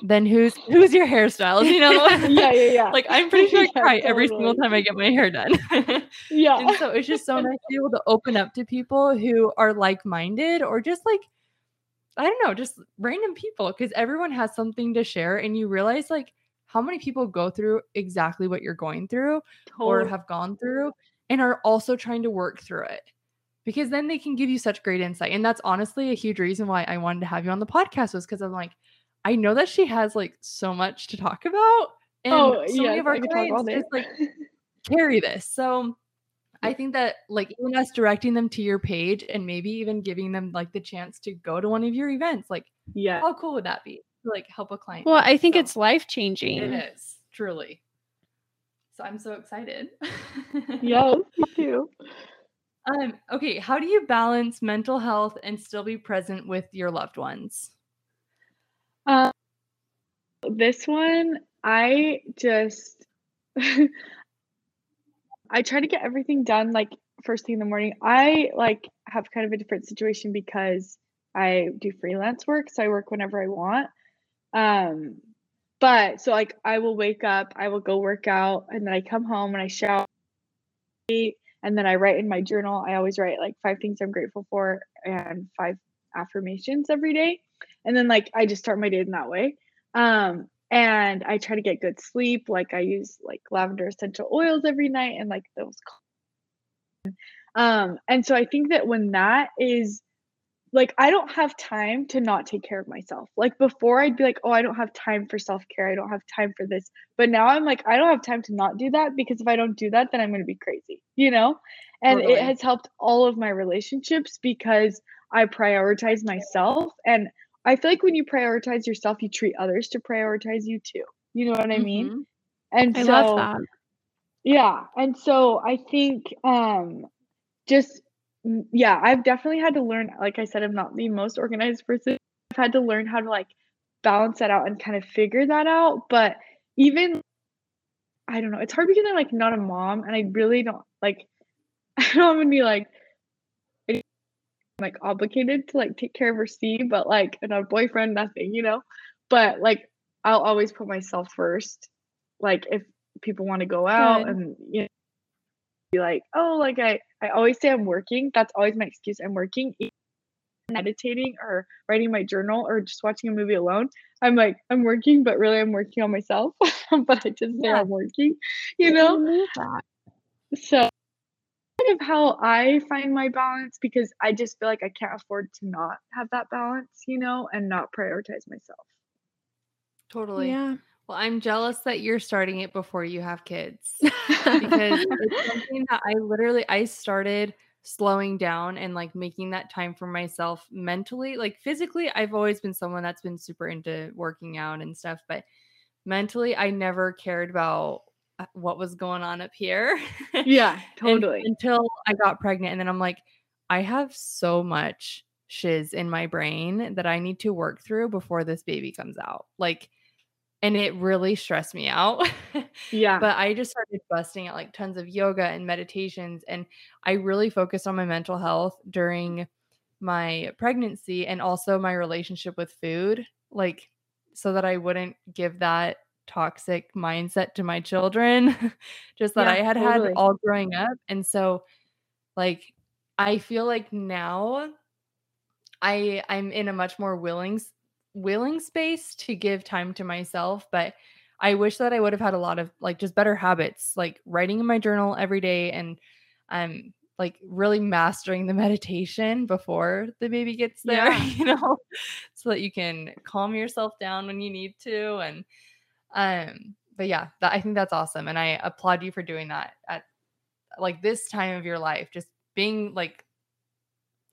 [SPEAKER 1] then who's who's your hairstylist? You know?
[SPEAKER 3] yeah, yeah, yeah.
[SPEAKER 1] like I'm pretty sure I
[SPEAKER 3] Yeah,
[SPEAKER 1] cry every single time I get my hair done.
[SPEAKER 3] yeah.
[SPEAKER 1] and so it's just so nice to be able to open up to people who are like-minded or just like i don't know just random people because everyone has something to share and you realize like how many people go through exactly what you're going through or have gone through and are also trying to work through it because then they can give you such great insight and that's honestly a huge reason why i wanted to have you on the podcast was because i'm like i know that she has like so much to talk about and
[SPEAKER 3] oh,
[SPEAKER 1] so
[SPEAKER 3] yeah.
[SPEAKER 1] many of our
[SPEAKER 3] I could talk all
[SPEAKER 1] clients just like carry this. So I think that like even us directing them to your page and maybe even giving them like the chance to go to one of your events, like
[SPEAKER 3] yeah.
[SPEAKER 1] how cool would that be? To, like help a client.
[SPEAKER 2] Well, I think
[SPEAKER 1] So,
[SPEAKER 2] it's life changing.
[SPEAKER 1] it is truly. So I'm so excited.
[SPEAKER 3] Yes, me too.
[SPEAKER 1] Um, okay, how do you balance mental health and still be present with your loved ones?
[SPEAKER 3] Um, this one, I just, I try to get everything done like first thing in the morning. I like have kind of a different situation because I do freelance work, so I work whenever I want. Um, but so like I will wake up, I will go work out, and then I come home and I shower, and then I write in my journal. I always write like five things I'm grateful for and five affirmations every day. And then like I just start my day in that way. Um, and I try to get good sleep. Like I use like lavender essential oils every night and like those. Um, and so I think that when that is like I don't have time to not take care of myself. Like before I'd be like, "Oh, I don't have time for self-care. I don't have time for this." But now I'm like, I don't have time to not do that because if I don't do that, then I'm going to be crazy, you know? And
[SPEAKER 1] Totally.
[SPEAKER 3] it has helped all of my relationships because I prioritize myself and I feel like when you prioritize yourself, you treat others to prioritize you too. You know what I mean?
[SPEAKER 1] Mhm.
[SPEAKER 3] And
[SPEAKER 2] I
[SPEAKER 3] so
[SPEAKER 2] love that.
[SPEAKER 3] yeah, and so I think um just mm, yeah, I've definitely had to learn like I said I'm not the most organized person. I've had to learn how to like balance that out and kind of figure that out, but even I don't know, it's hard because I'm like not a mom and I really don't like I don't want to be like like obligated to like take care of her Steve, but like and a boyfriend, nothing, you know. But like I'll always put myself first. Like if people want to go out
[SPEAKER 2] Good.
[SPEAKER 3] and you know be like, oh, like I I always say I'm working. That's always my excuse. I'm working. Meditating or writing my journal or just watching a movie alone. I'm like I'm working, but really I'm working on myself. but I just say
[SPEAKER 2] Yeah.
[SPEAKER 3] I'm working, you know. So of how I find my balance because I just feel like I can't afford to not have that balance, you know, and not prioritize myself.
[SPEAKER 1] Totally.
[SPEAKER 2] Yeah.
[SPEAKER 1] Well, I'm jealous that you're starting it before you have kids because it's something that I literally I started slowing down and like making that time for myself mentally. Like physically, I've always been someone that's been super into working out and stuff, but mentally, I never cared about Uh, what was going on up here.
[SPEAKER 3] Yeah,
[SPEAKER 1] And-
[SPEAKER 3] totally.
[SPEAKER 1] until I got pregnant. And then I'm like, I have so much shiz in my brain that I need to work through before this baby comes out. Like, and it really stressed me out.
[SPEAKER 3] Yeah.
[SPEAKER 1] but I just started busting out like tons of yoga and meditations. And I really focused on my mental health during my pregnancy and also my relationship with food, like, so that I wouldn't give that toxic mindset to my children, just that
[SPEAKER 3] Yeah,
[SPEAKER 1] I had
[SPEAKER 3] totally.
[SPEAKER 1] had all growing up. And so, like, I feel like now I I'm in a much more willing willing space to give time to myself, but I wish that I would have had a lot of like just better habits, like writing in my journal every day and um like really mastering the meditation before the baby gets there,
[SPEAKER 3] Yeah.
[SPEAKER 1] you know, so that you can calm yourself down when you need to and um but yeah, that I think that's awesome and I applaud you for doing that at like this time of your life, just being like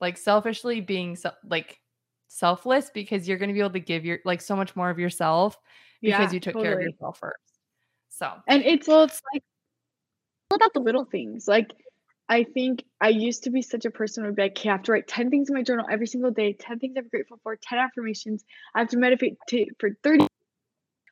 [SPEAKER 1] like selfishly being so, like selfless because you're going to be able to give your like so much more of yourself because
[SPEAKER 3] Yeah,
[SPEAKER 1] you took care of yourself first. So,
[SPEAKER 3] And it's
[SPEAKER 2] Well, it's like
[SPEAKER 3] all about the little things. Like I think I used to be such a person who would be like, okay, I have to write 10 things in my journal every single day, 10 things I'm grateful for, 10 affirmations. I have to meditate for 30.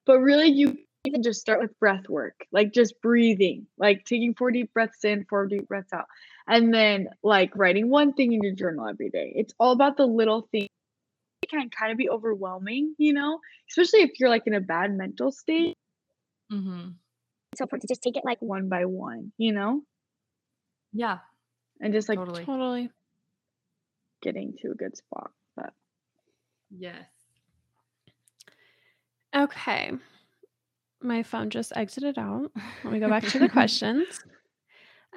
[SPEAKER 3] But really, you can just start with breath work, like just breathing, like taking four deep breaths in, four deep breaths out. And then like writing one thing in your journal every day. It's all about the little things. It can kind of be overwhelming, you know, especially if you're like in a bad mental state.
[SPEAKER 1] Mm-hmm.
[SPEAKER 3] It's so important to just take it like one by one, you know,
[SPEAKER 1] yeah,
[SPEAKER 3] and just like
[SPEAKER 1] totally.
[SPEAKER 2] totally.
[SPEAKER 3] getting to a good spot. But
[SPEAKER 1] Yes.
[SPEAKER 2] Okay. My phone just exited out. Let me go back to the questions.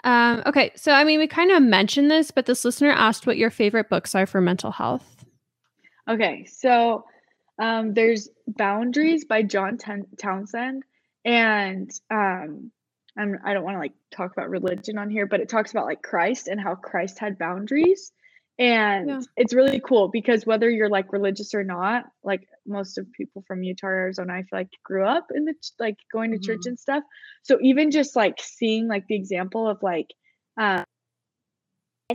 [SPEAKER 2] Um, okay, so I mean, we kind of mentioned this, but this listener asked what your favorite books are for mental health.
[SPEAKER 3] okay, so um, there's Boundaries by John Ten- Townsend, and um, I'm, I don't want to like talk about religion on here, but it talks about like Christ and how Christ had boundaries. And
[SPEAKER 2] Yeah.
[SPEAKER 3] it's really cool because whether you're like religious or not, like most of people from Utah, Arizona, I feel like grew up in the ch- like going to church
[SPEAKER 1] Mhm.
[SPEAKER 3] and stuff. So even just like seeing like the example of like um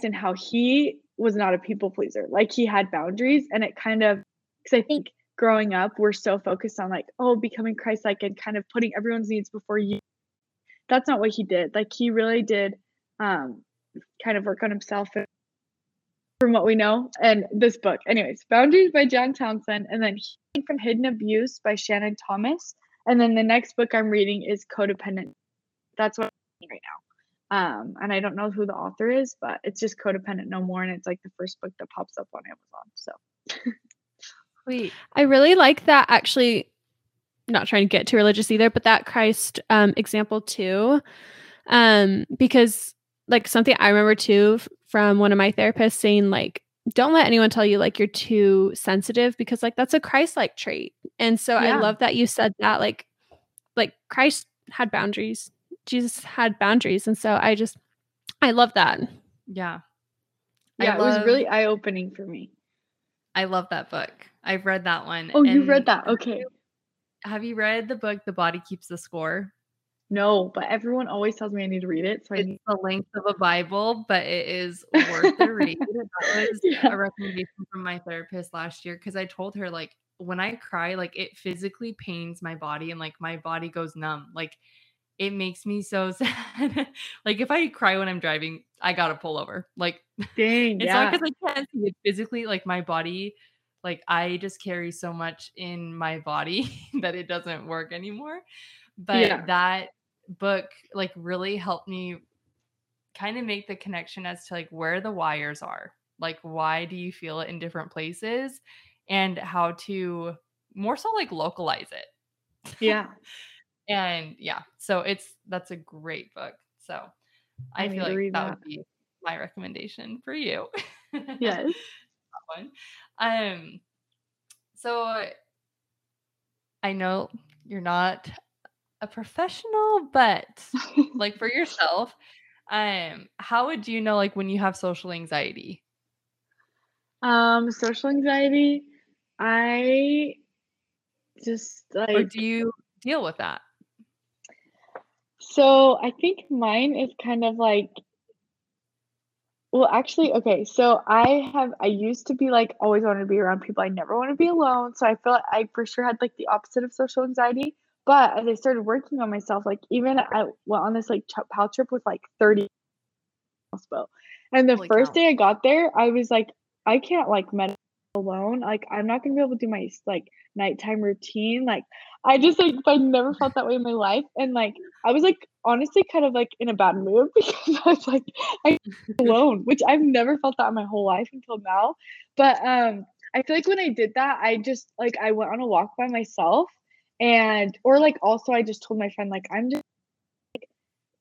[SPEAKER 3] and how he was not a people pleaser, like he had boundaries, and it kind of because I think growing up we're so focused on like oh becoming Christ-like and kind of putting everyone's needs before you. That's not what he did. Like he really did um kind of work on himself and from what we know and this book anyways boundaries by john townsend and then Healing from hidden abuse by shannon thomas and then the next book i'm reading is codependent that's what i'm reading right now um and i don't know who the author is but it's just codependent no more and it's like the first book that pops up on amazon so
[SPEAKER 1] Sweet.
[SPEAKER 2] I really like that actually not trying to get too religious either, but that Christ um example too. Um because like something I remember too f- from one of my therapists saying like don't let anyone tell you like you're too sensitive because like that's a Christ-like trait. And so I love that you said that like like Christ had boundaries. Jesus had boundaries and so I just I love that.
[SPEAKER 1] Yeah. I
[SPEAKER 3] Yeah, it was really eye opening for me.
[SPEAKER 1] I love that book. I've read that one.
[SPEAKER 3] Oh, you read that? Okay.
[SPEAKER 1] Have you read the book The Body Keeps the Score?
[SPEAKER 3] No, but everyone always tells me I need to read it. So I
[SPEAKER 1] It's
[SPEAKER 3] need
[SPEAKER 1] the length of a Bible, but it is worth the read. That was
[SPEAKER 3] Yeah.
[SPEAKER 1] a recommendation from my therapist last year because I told her like when I cry, like it physically pains my body and like my body goes numb. Like it makes me so sad. like if I cry when I'm driving, I gotta pull over. Like
[SPEAKER 3] dang.
[SPEAKER 1] it's
[SPEAKER 3] yeah.
[SPEAKER 1] not because I can't see it physically, like my body, like I just carry so much in my body that it doesn't work anymore. But
[SPEAKER 3] Yeah.
[SPEAKER 1] that book like really helped me kind of make the connection as to like where the wires are. Like why do you feel it in different places and how to more so like localize it.
[SPEAKER 3] yeah.
[SPEAKER 1] And yeah, so it's that's a great book. So I,
[SPEAKER 3] I
[SPEAKER 1] feel like that,
[SPEAKER 3] that.
[SPEAKER 1] would be my recommendation for you.
[SPEAKER 3] Yes.
[SPEAKER 1] that one. Um, so I know you're not a professional, but like for yourself, um, how would you know like when you have social anxiety?
[SPEAKER 3] um, social anxiety. I just
[SPEAKER 1] Or
[SPEAKER 3] like
[SPEAKER 1] do you deal with that?
[SPEAKER 3] So I think mine is kind of like well actually okay so I have I used to be like always wanted to be around people I never want to be alone so I feel like I for sure had like the opposite of social anxiety but as I started working on myself like even I went on this like ch- pal trip with like 30 hospital and the
[SPEAKER 1] Holy
[SPEAKER 3] first
[SPEAKER 1] cow.
[SPEAKER 3] day I got there I was like I can't like meditate alone like I'm not gonna be able to do my like nighttime routine like I just like I never felt that way in my life and like I was like honestly kind of like in a bad mood because I was like I alone, which I've never felt that in my whole life until now. But um I feel like when I did that, I just like I went on a walk by myself and or like also I just told my friend like I'm just like,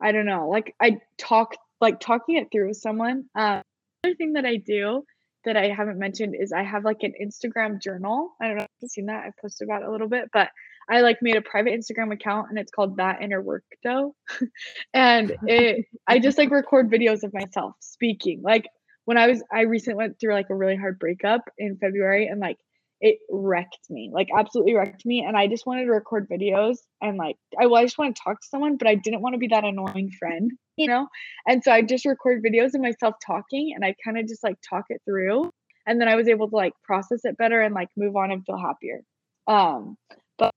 [SPEAKER 3] I don't know, like I talk like talking it through with someone. Um other thing that I do that I haven't mentioned is I have like an Instagram journal. I don't know if you've seen that. I posted about a little bit, but I like made a private Instagram account and it's called that inner work dough. and it I just like record videos of myself speaking. Like when I was I recently went through like a really hard breakup in February and like it wrecked me. Like absolutely wrecked me. And I just wanted to record videos and like I well, I just want to talk to someone, but I didn't want to be that annoying friend, you know? And so I just record videos of myself talking and I kind of just like talk it through. And then I was able to like process it better and like move on and feel happier. Um but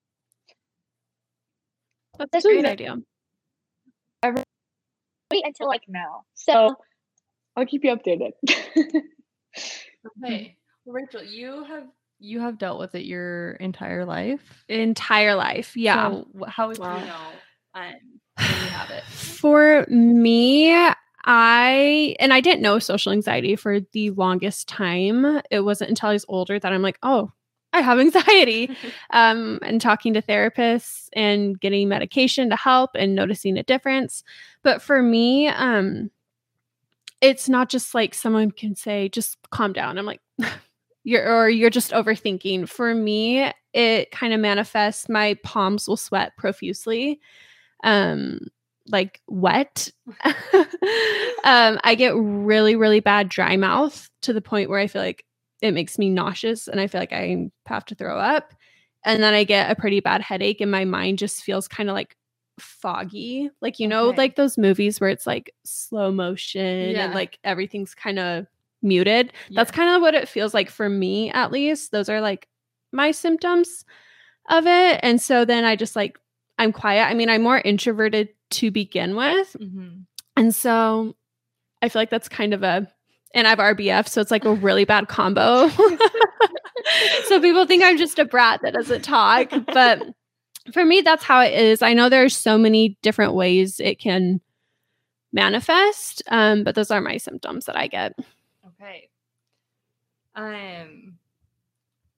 [SPEAKER 2] That's a
[SPEAKER 3] So
[SPEAKER 2] great
[SPEAKER 3] yeah.
[SPEAKER 2] idea.
[SPEAKER 3] wait until like now. So I'll keep you updated.
[SPEAKER 1] Okay. Rachel, you have you have dealt with it your entire life.
[SPEAKER 2] Entire life. Yeah.
[SPEAKER 1] So how would
[SPEAKER 3] Wow.
[SPEAKER 1] you know um, you have it?
[SPEAKER 2] For me, I and I didn't know social anxiety for the longest time. It wasn't until I was older that I'm like, oh, I have anxiety. um, and talking to therapists and getting medication to help and noticing a difference. But for me, um, it's not just like someone can say, just calm down. I'm like, you're or you're just overthinking. For me, it kind of manifests. My palms will sweat profusely. Um, like wet. um, I get really, really bad dry mouth to the point where I feel like it makes me nauseous and I feel like I have to throw up. And then I get a pretty bad headache and my mind just feels kind of like foggy. Like, you know,
[SPEAKER 1] Okay.
[SPEAKER 2] like those movies where it's like slow motion
[SPEAKER 1] Yeah.
[SPEAKER 2] and like everything's kind of muted. That's kind of what it feels like for me, at least. Those are like my symptoms of it. And so then I just like, I'm quiet. I mean, I'm more introverted to begin with.
[SPEAKER 1] Mhm.
[SPEAKER 2] And so I feel like that's kind of a, and I have RBF, so it's like a really bad combo. so people think I'm just a brat that doesn't talk. But for me, that's how it is. I know there's so many different ways it can manifest, um, but those are my symptoms that I get.
[SPEAKER 1] Okay. Um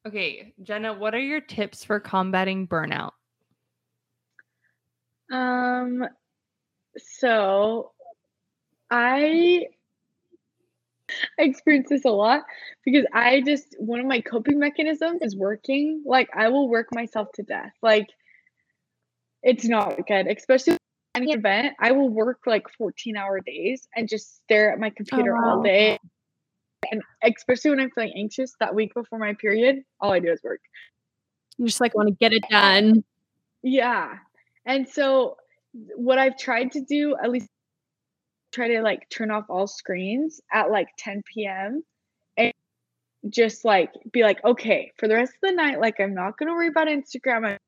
[SPEAKER 1] Okay, Jenna, what are your tips for combating burnout?
[SPEAKER 3] Um, so I I experience this a lot because I just one of my coping mechanisms is working. Like I will work myself to death. Like it's not good, especially any event. I will work like 14 hour days and just stare at my computer
[SPEAKER 2] wow.
[SPEAKER 3] all day. And especially when I'm feeling anxious that week before my period, all I do is work.
[SPEAKER 2] You just like want to get it done.
[SPEAKER 3] Yeah. And so what I've tried to do, at least try to like turn off all screens at like 10 p.m. and just like be like, okay, for the rest of the night, like I'm not gonna worry about Instagram,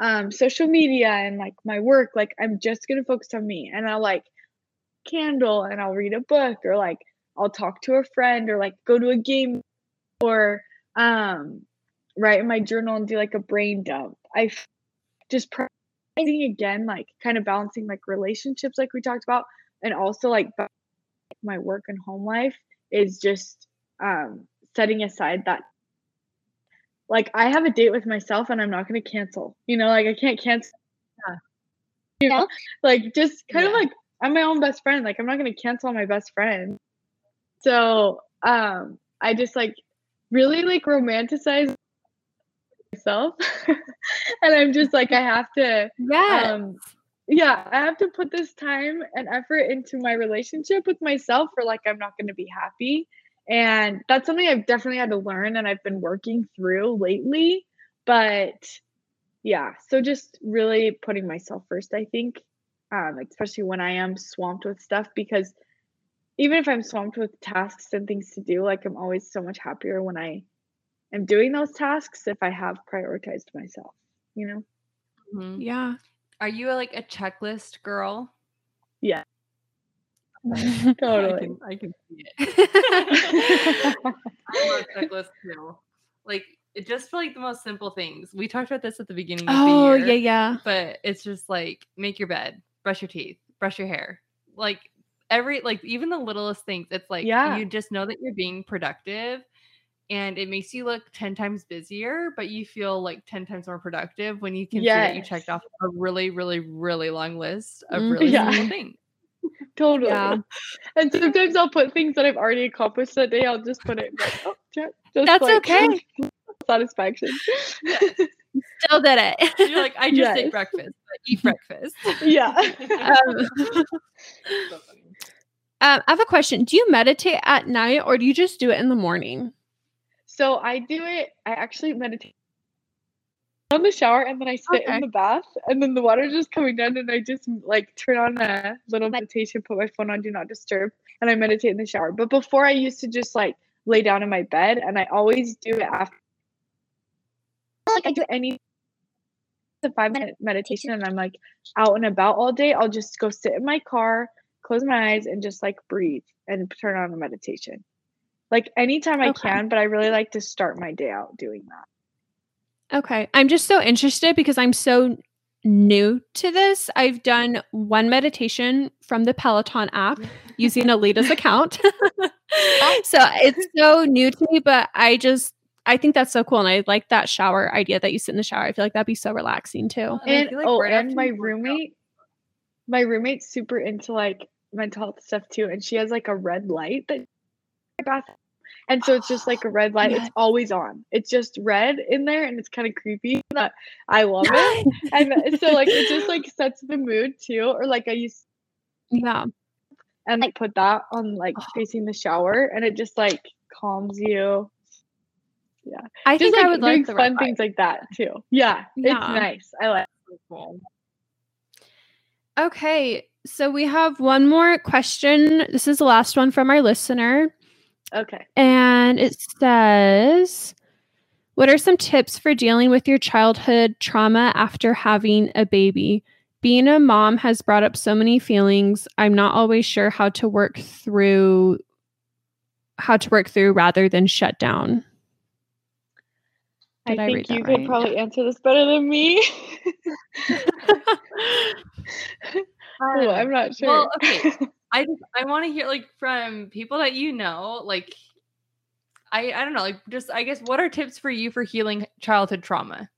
[SPEAKER 3] um, social media and like my work. Like I'm just gonna focus on me. And I'll like candle and I'll read a book or like I'll talk to a friend or like go to a game or um write in my journal and do like a brain dump. I just again like kind of balancing like relationships like we talked about and also like my work and home life is just um setting aside that like I have a date with myself and I'm not going to cancel. You know, like I can't cancel. Yeah. You know, like just kind yeah. of like I'm my own best friend. Like I'm not going to cancel my best friend. So, um I just like really like romanticize myself. And i'm just like i have to
[SPEAKER 2] yeah
[SPEAKER 3] um, yeah i have to put this time and effort into my relationship with myself or like i'm not going to be happy. And that's something i've definitely had to learn and i've been working through lately. But yeah so just really putting myself first i think um, especially when i am swamped with stuff because even if i'm swamped with tasks and things to do like i'm always so much happier when i am doing those tasks if I have prioritized myself, you know?
[SPEAKER 2] Mm-hmm. Yeah.
[SPEAKER 1] Are you a, like a checklist girl?
[SPEAKER 3] Yeah.
[SPEAKER 1] totally. I can, I can see it. I love checklist too. Like it just for like the most simple things. We talked about this at the beginning of
[SPEAKER 2] oh,
[SPEAKER 1] the year.
[SPEAKER 2] yeah, yeah.
[SPEAKER 1] But it's just like make your bed, brush your teeth, brush your hair. Like every like even the littlest things. It's like yeah. you just know that you're being productive and it makes you look 10 times busier, but you feel like 10 times more productive when you can yes. see that you checked off a really, really, really long list of mm-hmm. really yeah. simple things.
[SPEAKER 3] Totally. Yeah. And sometimes I'll put things that I've already accomplished that day. I'll just put it like, oh.
[SPEAKER 2] Just That's like, okay.
[SPEAKER 3] Satisfaction.
[SPEAKER 2] Still did it.
[SPEAKER 1] You're like, I just yes. ate breakfast. Eat breakfast.
[SPEAKER 3] yeah.
[SPEAKER 2] Um, um, I have a question. Do you meditate at night or do you just do it in the morning?
[SPEAKER 3] So I do it. I actually meditate on the shower and then I sit okay. in the bath and then the water's just coming down and I just like turn on a little meditation, put my phone on do not disturb, and I meditate in the shower. But before I used to just like lay down in my bed and I always do it after like I do any a five minute meditation and I'm like out and about all day, I'll just go sit in my car, close my eyes, and just like breathe and turn on a meditation like anytime I can, but I really like to start my day out doing that.
[SPEAKER 2] Okay. I'm just so interested because I'm so new to this. I've done one meditation from the Peloton app using Alida's account. so it's so new to me, but I just I think that's so cool. And I like that shower idea that you sit in the shower. I feel like that'd be so relaxing too.
[SPEAKER 3] And, like oh, right and my roommate, my roommate's super into like mental health stuff too. And she has like a red light that bathroom and so it's just like a red light. It's always on. It's just red in there and it's kind of creepy, but I love it. and uh, so like it just like sets the mood too. Or like I used
[SPEAKER 2] Yeah.
[SPEAKER 3] And like put that on like facing the shower and it just like calms you. Yeah.
[SPEAKER 2] I just, think like, I would like
[SPEAKER 3] fun things like that too. Yeah, yeah. It's nice. I like it.
[SPEAKER 2] Okay. So we have one more question. This is the last one from our listener.
[SPEAKER 3] Okay.
[SPEAKER 2] And it says, What are some tips for dealing with your childhood trauma after having a baby? Being a mom has brought up so many feelings. I'm not always sure how to work through how to work through rather than shut down.
[SPEAKER 3] Did I, I think you right? could probably answer this better than me. oh, I'm not sure.
[SPEAKER 1] Well, okay. I just I want to hear like from people that you know, like I I don't know, like just I guess what are tips for you for healing childhood trauma?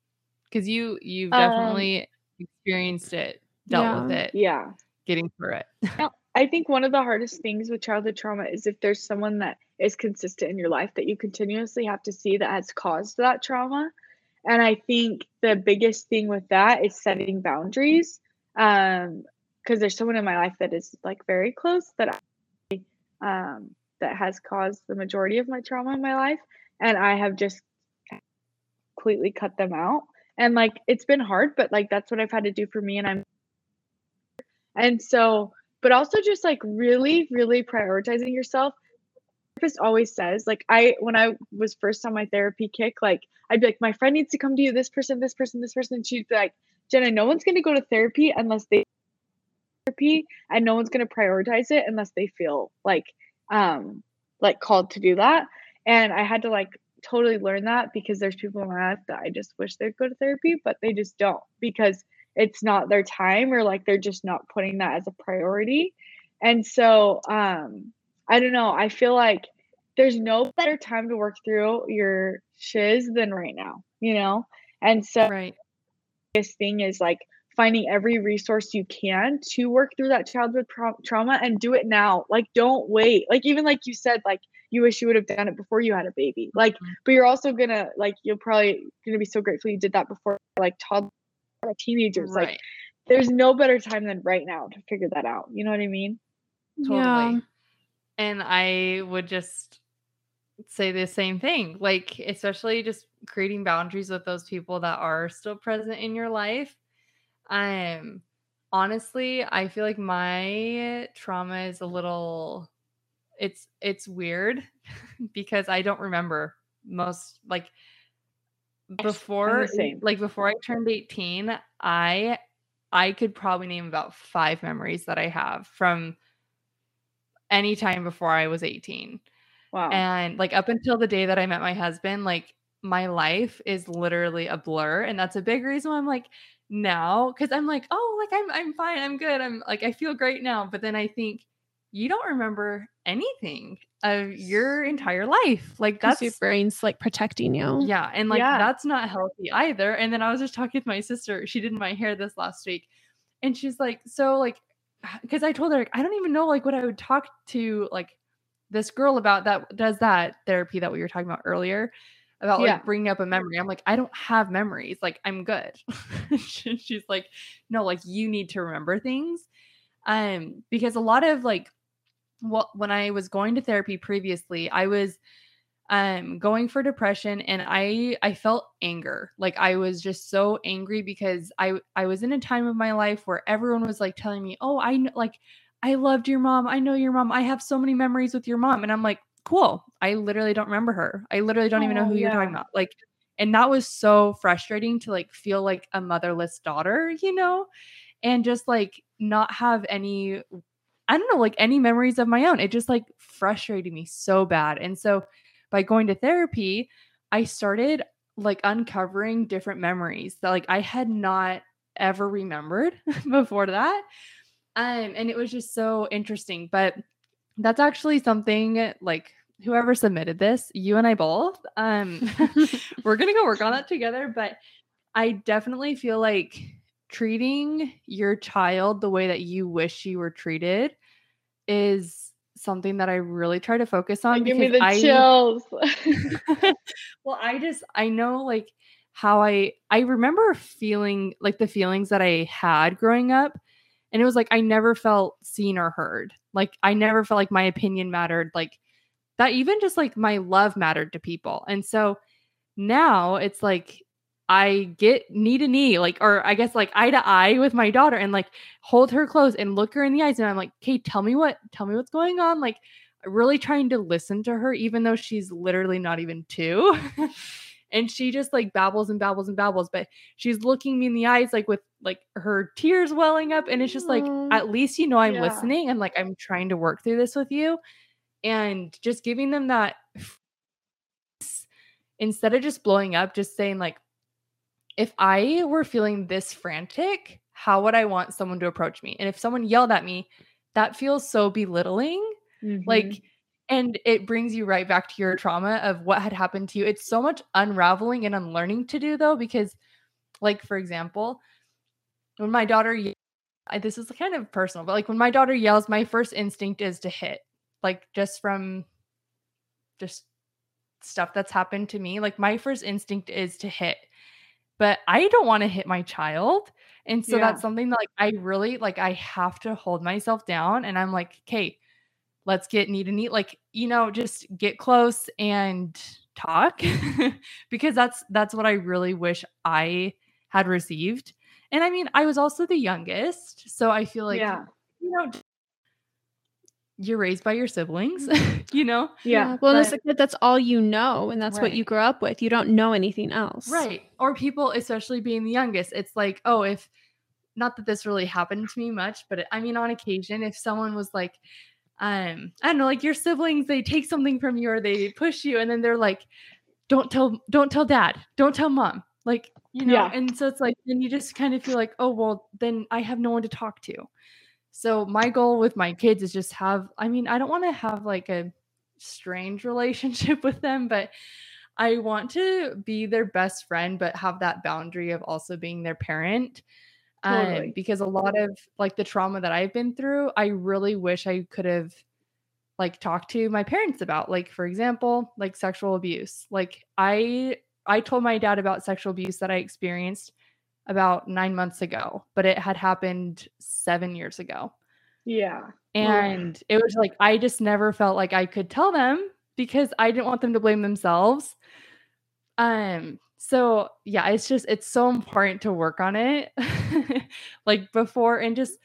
[SPEAKER 1] Because you you've
[SPEAKER 3] Um,
[SPEAKER 1] definitely experienced it, dealt with it,
[SPEAKER 3] Yeah.
[SPEAKER 1] getting through it.
[SPEAKER 3] I think one of the hardest things with childhood trauma is if there's someone that is consistent in your life that you continuously have to see that has caused that trauma. And I think the biggest thing with that is setting boundaries. Um, because there's someone in my life that is like very close that I, um that has caused the majority of my trauma in my life. And I have just completely cut them out. And like it's been hard, but like that's what I've had to do for me. And I'm and so but also just like really, really prioritizing yourself. Therapist always says, like I when I was first on my therapy kick, like I'd be like, my friend needs to come to you, this person, this person, this person. And she'd be like, Jenna, no one's gonna go to therapy unless they therapy and no one's gonna prioritize it unless they feel like um like called to do that. And I had to like totally learn that because there's people in my life that I just wish they'd go to therapy, but they just don't because it's not their time or like they're just not putting that as a priority. And so um I don't know, I feel like there's no better time to work through your shiz than right now, you know? And so
[SPEAKER 1] Right.
[SPEAKER 3] biggest thing is like finding every resource you can to work through that childhood tra- trauma and do it now. Like don't wait. Like even like you said like you wish you would have done it before you had a baby. Like
[SPEAKER 1] Mhm.
[SPEAKER 3] but you're also going to like you're probably going to be so grateful you did that before like toddlers or teenagers. Like there's no better time than right now to figure that out. You know what I mean?
[SPEAKER 1] Totally.
[SPEAKER 2] Yeah.
[SPEAKER 1] And I would just say the same thing. Like, especially just creating boundaries with those people that are still present in your life. Um, honestly, I feel like my trauma is a little it's it's weird because I don't remember most like before like before I turned 18, I I could probably name about 5 memories that I have from any time before I was 18.
[SPEAKER 3] Wow.
[SPEAKER 1] And like up until the day that I met my husband, like my life is literally a blur. And that's a big reason why I'm like now, because I'm like, oh, like I'm I'm fine, I'm good. I'm like I feel great now. But then I think you don't remember anything of your entire life. Like that's
[SPEAKER 2] your brain's like protecting you.
[SPEAKER 1] yeah, and like
[SPEAKER 3] Yeah.
[SPEAKER 1] that's not healthy either. And then I was just talking with my sister. She did my hair this last week, and she's like, "So like," because I told her like, I don't even know like what I would talk to like this girl about that does that therapy that we were talking about earlier about
[SPEAKER 3] Yeah.
[SPEAKER 1] like bringing up a memory. I'm like, I don't have memories. Like I'm good. She's like, no, like you need to remember things, um, because a lot of like, well, when I was going to therapy previously, I was um going for depression and i i felt anger like i was just so angry because i i was in a time of my life where everyone was like telling me oh i know like i loved your mom i know your mom i have so many memories with your mom and i'm like cool i literally don't remember her i literally don't even know
[SPEAKER 3] Oh,
[SPEAKER 1] who you're talking about like and that was so frustrating to like feel like a motherless daughter you know and just like not have any i don't know like any memories of my own it just like frustrated me so bad and so by going to therapy, I started like uncovering different memories that like I had not ever remembered before that. Um, and it was just so interesting. But that's actually something like whoever submitted this, you and I both, um, we're gonna go work on that together. But I definitely feel like treating your child the way that you wish you were treated is something that I really try to focus on
[SPEAKER 3] give me the
[SPEAKER 1] I
[SPEAKER 3] chills.
[SPEAKER 1] well, I just I know like how I I remember feeling like the feelings that I had growing up and it was like I never felt seen or heard. Like I never felt like my opinion mattered like that even just like my love mattered to people. And so now it's like I get knee to knee, like, or I guess like eye to eye with my daughter and like hold her close and look her in the eyes. And I'm like, okay, tell me what, tell me what's going on. Like, really trying to listen to her, even though she's literally not even two. and she just like babbles and babbles and babbles, but she's looking me in the eyes, like with like her tears welling up. And it's just like, at least you know I'm
[SPEAKER 3] Yeah.
[SPEAKER 1] listening and like I'm trying to work through this with you. And just giving them that instead of just blowing up, just saying, like, if I were feeling this frantic, how would I want someone to approach me? And if someone yelled at me, that feels so belittling.
[SPEAKER 3] Mhm.
[SPEAKER 1] Like, and it brings you right back to your trauma of what had happened to you. It's so much unraveling and unlearning to do though, because, like, for example, when my daughter, I, this is kind of personal, but like when my daughter yells, my first instinct is to hit, like, just from just stuff that's happened to me. Like, my first instinct is to hit, but I don't want to hit my child. And so
[SPEAKER 3] Yeah.
[SPEAKER 1] that's something that like I really like I have to hold myself down and I'm like, okay, let's get neat and neat. Like, you know, just get close and talk because that's that's what I really wish I had received. And I mean, I was also the youngest, so I feel like
[SPEAKER 3] yeah.
[SPEAKER 1] you know you're raised by your siblings, you know?
[SPEAKER 3] Yeah.
[SPEAKER 2] Well, and
[SPEAKER 1] but-
[SPEAKER 2] a kid, that's all you know, and that's what you
[SPEAKER 1] Right.
[SPEAKER 2] grew up with. You don't know anything else.
[SPEAKER 1] Right. Or people, especially being the youngest, it's like, oh, if not that this really happened to me much, but I mean, on occasion, if someone was like, um, I don't know, like your siblings, they take something from you or they push you, and then they're like, don't tell, don't tell dad, don't tell mom. Like, you know,
[SPEAKER 3] Yeah.
[SPEAKER 1] and so it's like, then you just kind of feel like, oh, well, then I have no one to talk to. So my goal with my kids is just have, I mean, I don't want to have like a strange relationship with them, but I want to be their best friend, but have that boundary of also being their parent. Um, because a lot of like the trauma that I've been through, I really wish I could have like talked to my parents about. Like, for example, like sexual abuse. Like I I told my dad about sexual abuse that I experienced about nine months ago, but it had happened seven years ago.
[SPEAKER 3] Yeah.
[SPEAKER 1] And it was like, I just never felt like I could tell them because I didn't want them to blame themselves. Um, so yeah, it's just, it's so important to work on it like before and just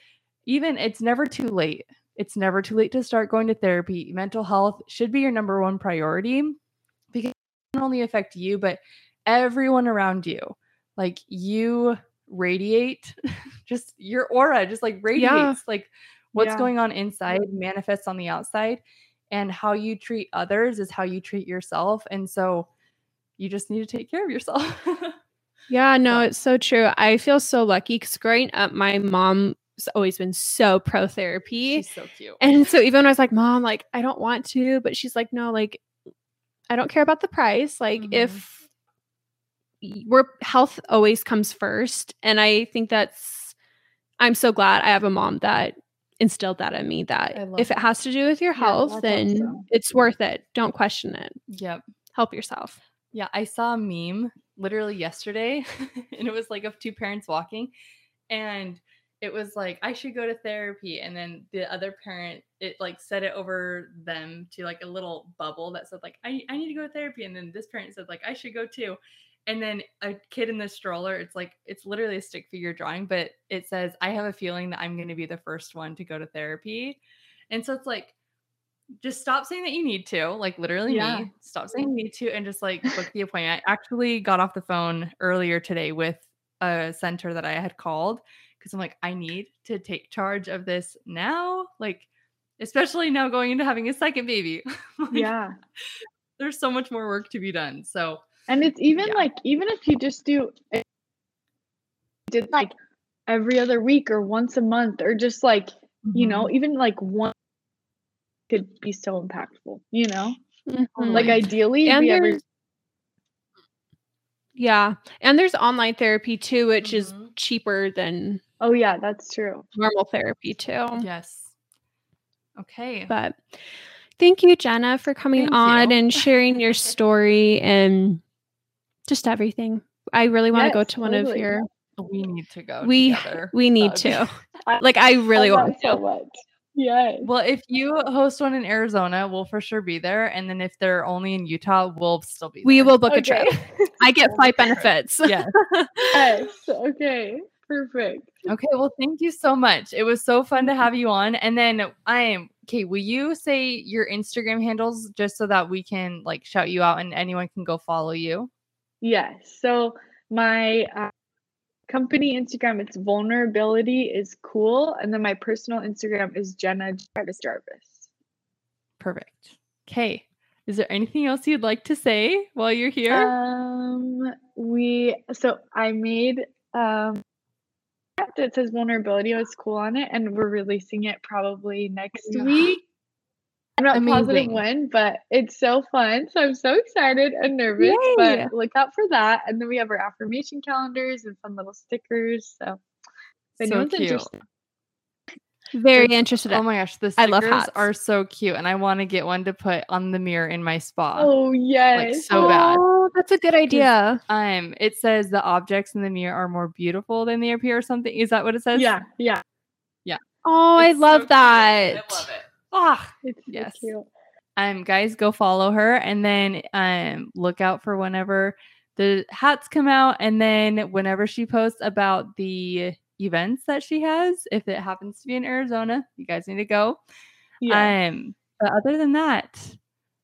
[SPEAKER 1] even it's never too late. It's never too late to start going to therapy. Mental health should be your number one priority because it not only affect you, but everyone around you. Like you radiate just your aura just like radiates like what's
[SPEAKER 3] Yeah.
[SPEAKER 1] going on inside manifests on the outside and how you treat others is how you treat yourself and so you just need to take care of yourself
[SPEAKER 2] Yeah, no, it's so true. I feel so lucky because growing up, my mom's always been so pro therapy.
[SPEAKER 1] she's so cute
[SPEAKER 2] And so even when I was like, Mom, like, I don't want to, but she's like, No, like, I don't care about the price. Like,
[SPEAKER 1] Mhm.
[SPEAKER 2] if we're health always comes first. And I think that's, I'm so glad I have a mom that instilled that in me that if it
[SPEAKER 1] that.
[SPEAKER 2] has to do with your health,
[SPEAKER 3] that's
[SPEAKER 2] then
[SPEAKER 3] awesome.
[SPEAKER 2] it's worth it. Don't question it.
[SPEAKER 1] yep
[SPEAKER 2] Help yourself.
[SPEAKER 1] Yeah, I saw a meme literally yesterday, and it was like of two parents walking, and it was like I should go to therapy, and then the other parent it like said it over them to like a little bubble that said like I I need to go to therapy, and then this parent said like I should go too, and then a kid in the stroller, it's like it's literally a stick figure drawing, but it says I have a feeling that I'm going to be the first one to go to therapy, and so it's like just stop saying that you need to, like literally
[SPEAKER 3] Yeah.
[SPEAKER 1] me. Stop saying you need to and just like book the appointment. I actually got off the phone earlier today with a center that I had called because I'm like, I need to take charge of this now. Like, especially now going into having a second baby. Like,
[SPEAKER 3] Yeah.
[SPEAKER 1] There's so much more work to be done. So
[SPEAKER 3] And it's even
[SPEAKER 1] Yeah.
[SPEAKER 3] like even if you just do it did like every other week or once a month or just like, you know,
[SPEAKER 1] Mm-hmm.
[SPEAKER 3] even like one could be so impactful, you know?
[SPEAKER 2] Mhm.
[SPEAKER 3] Like ideally it'd
[SPEAKER 2] and
[SPEAKER 3] be every
[SPEAKER 2] yeah and there's online therapy too which is
[SPEAKER 1] Mhm.
[SPEAKER 2] cheaper than
[SPEAKER 3] Oh yeah, that's true.
[SPEAKER 2] normal therapy too
[SPEAKER 1] yes. Okay.
[SPEAKER 2] but thank you jenna for coming
[SPEAKER 1] Thank
[SPEAKER 2] on
[SPEAKER 1] you.
[SPEAKER 2] and sharing your story and just everything i really want to go to one of your
[SPEAKER 1] we need to go.
[SPEAKER 2] we
[SPEAKER 1] together.
[SPEAKER 2] we need to like i really
[SPEAKER 3] I
[SPEAKER 2] want
[SPEAKER 3] it so
[SPEAKER 2] to
[SPEAKER 3] much. Yes.
[SPEAKER 1] Well, if you host one in Arizona, we'll for sure be there. And then if they're only in Utah, we'll still be There.
[SPEAKER 2] we
[SPEAKER 1] there.
[SPEAKER 2] will book a trip i get flight benefits
[SPEAKER 1] Yeah.
[SPEAKER 3] yes. Okay. Perfect.
[SPEAKER 1] Okay. Well, thank you so much. It was so fun to mm-hmm. have you on. And then I am okay. Will you say your Instagram handles just so that we can like shout you out and anyone can go follow you?
[SPEAKER 3] Yes. So my uh, company Instagram, it's vulnerability is cool, and then my personal Instagram is Jenna Jarvis Jarvis.
[SPEAKER 1] Perfect. Okay. Is there anything else you'd like to say while you're here?
[SPEAKER 3] Um, we so I made um that says vulnerability is cool on it, and we're releasing it probably next
[SPEAKER 1] Yeah.
[SPEAKER 3] week. I'm not positive
[SPEAKER 1] Amazing.
[SPEAKER 3] when, but it's so fun. So I'm so excited and nervous.
[SPEAKER 2] Yay.
[SPEAKER 3] But look out for that. And then we have our affirmation calendars and fun little stickers. So if
[SPEAKER 1] So
[SPEAKER 3] anyone's
[SPEAKER 1] cute.
[SPEAKER 3] interested,
[SPEAKER 2] Very
[SPEAKER 1] It's-
[SPEAKER 2] interested.
[SPEAKER 1] Oh my gosh, the
[SPEAKER 2] I
[SPEAKER 1] stickers
[SPEAKER 2] love hats.
[SPEAKER 1] are so cute, and I want to get one to put on the mirror in my spa.
[SPEAKER 3] oh yes.
[SPEAKER 1] so bad.
[SPEAKER 2] Oh, that's a good idea.
[SPEAKER 1] Um, it says the objects in the mirror are more beautiful than they appear. Or something is that what it says?
[SPEAKER 3] yeah, yeah. Yeah.
[SPEAKER 2] Oh, I
[SPEAKER 1] It's so
[SPEAKER 2] love
[SPEAKER 1] cute.
[SPEAKER 2] that.
[SPEAKER 1] I love it. Ah,
[SPEAKER 3] It's so
[SPEAKER 1] Yes.
[SPEAKER 3] cute.
[SPEAKER 1] um, guys, go follow her, and then um, look out for whenever the hats come out, and then whenever she posts about the events that she has, if it happens to be in Arizona, you guys need to go.
[SPEAKER 3] Yeah.
[SPEAKER 1] Um, but other than that,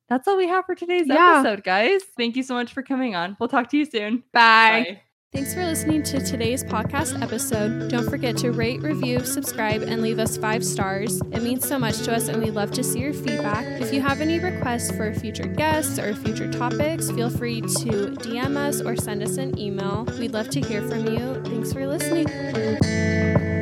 [SPEAKER 1] that's all we have for today's
[SPEAKER 2] Yeah.
[SPEAKER 1] episode, guys. Thank you so much for coming on. We'll talk to you soon.
[SPEAKER 2] Bye. Thanks for listening to today's podcast episode. Don't forget to rate, review, subscribe, and leave us five stars. It means so much to us, and we love to see your feedback. If you have any requests for future guests or future topics, feel free to DM us or send us an email. We'd love to hear from you. Thanks for listening.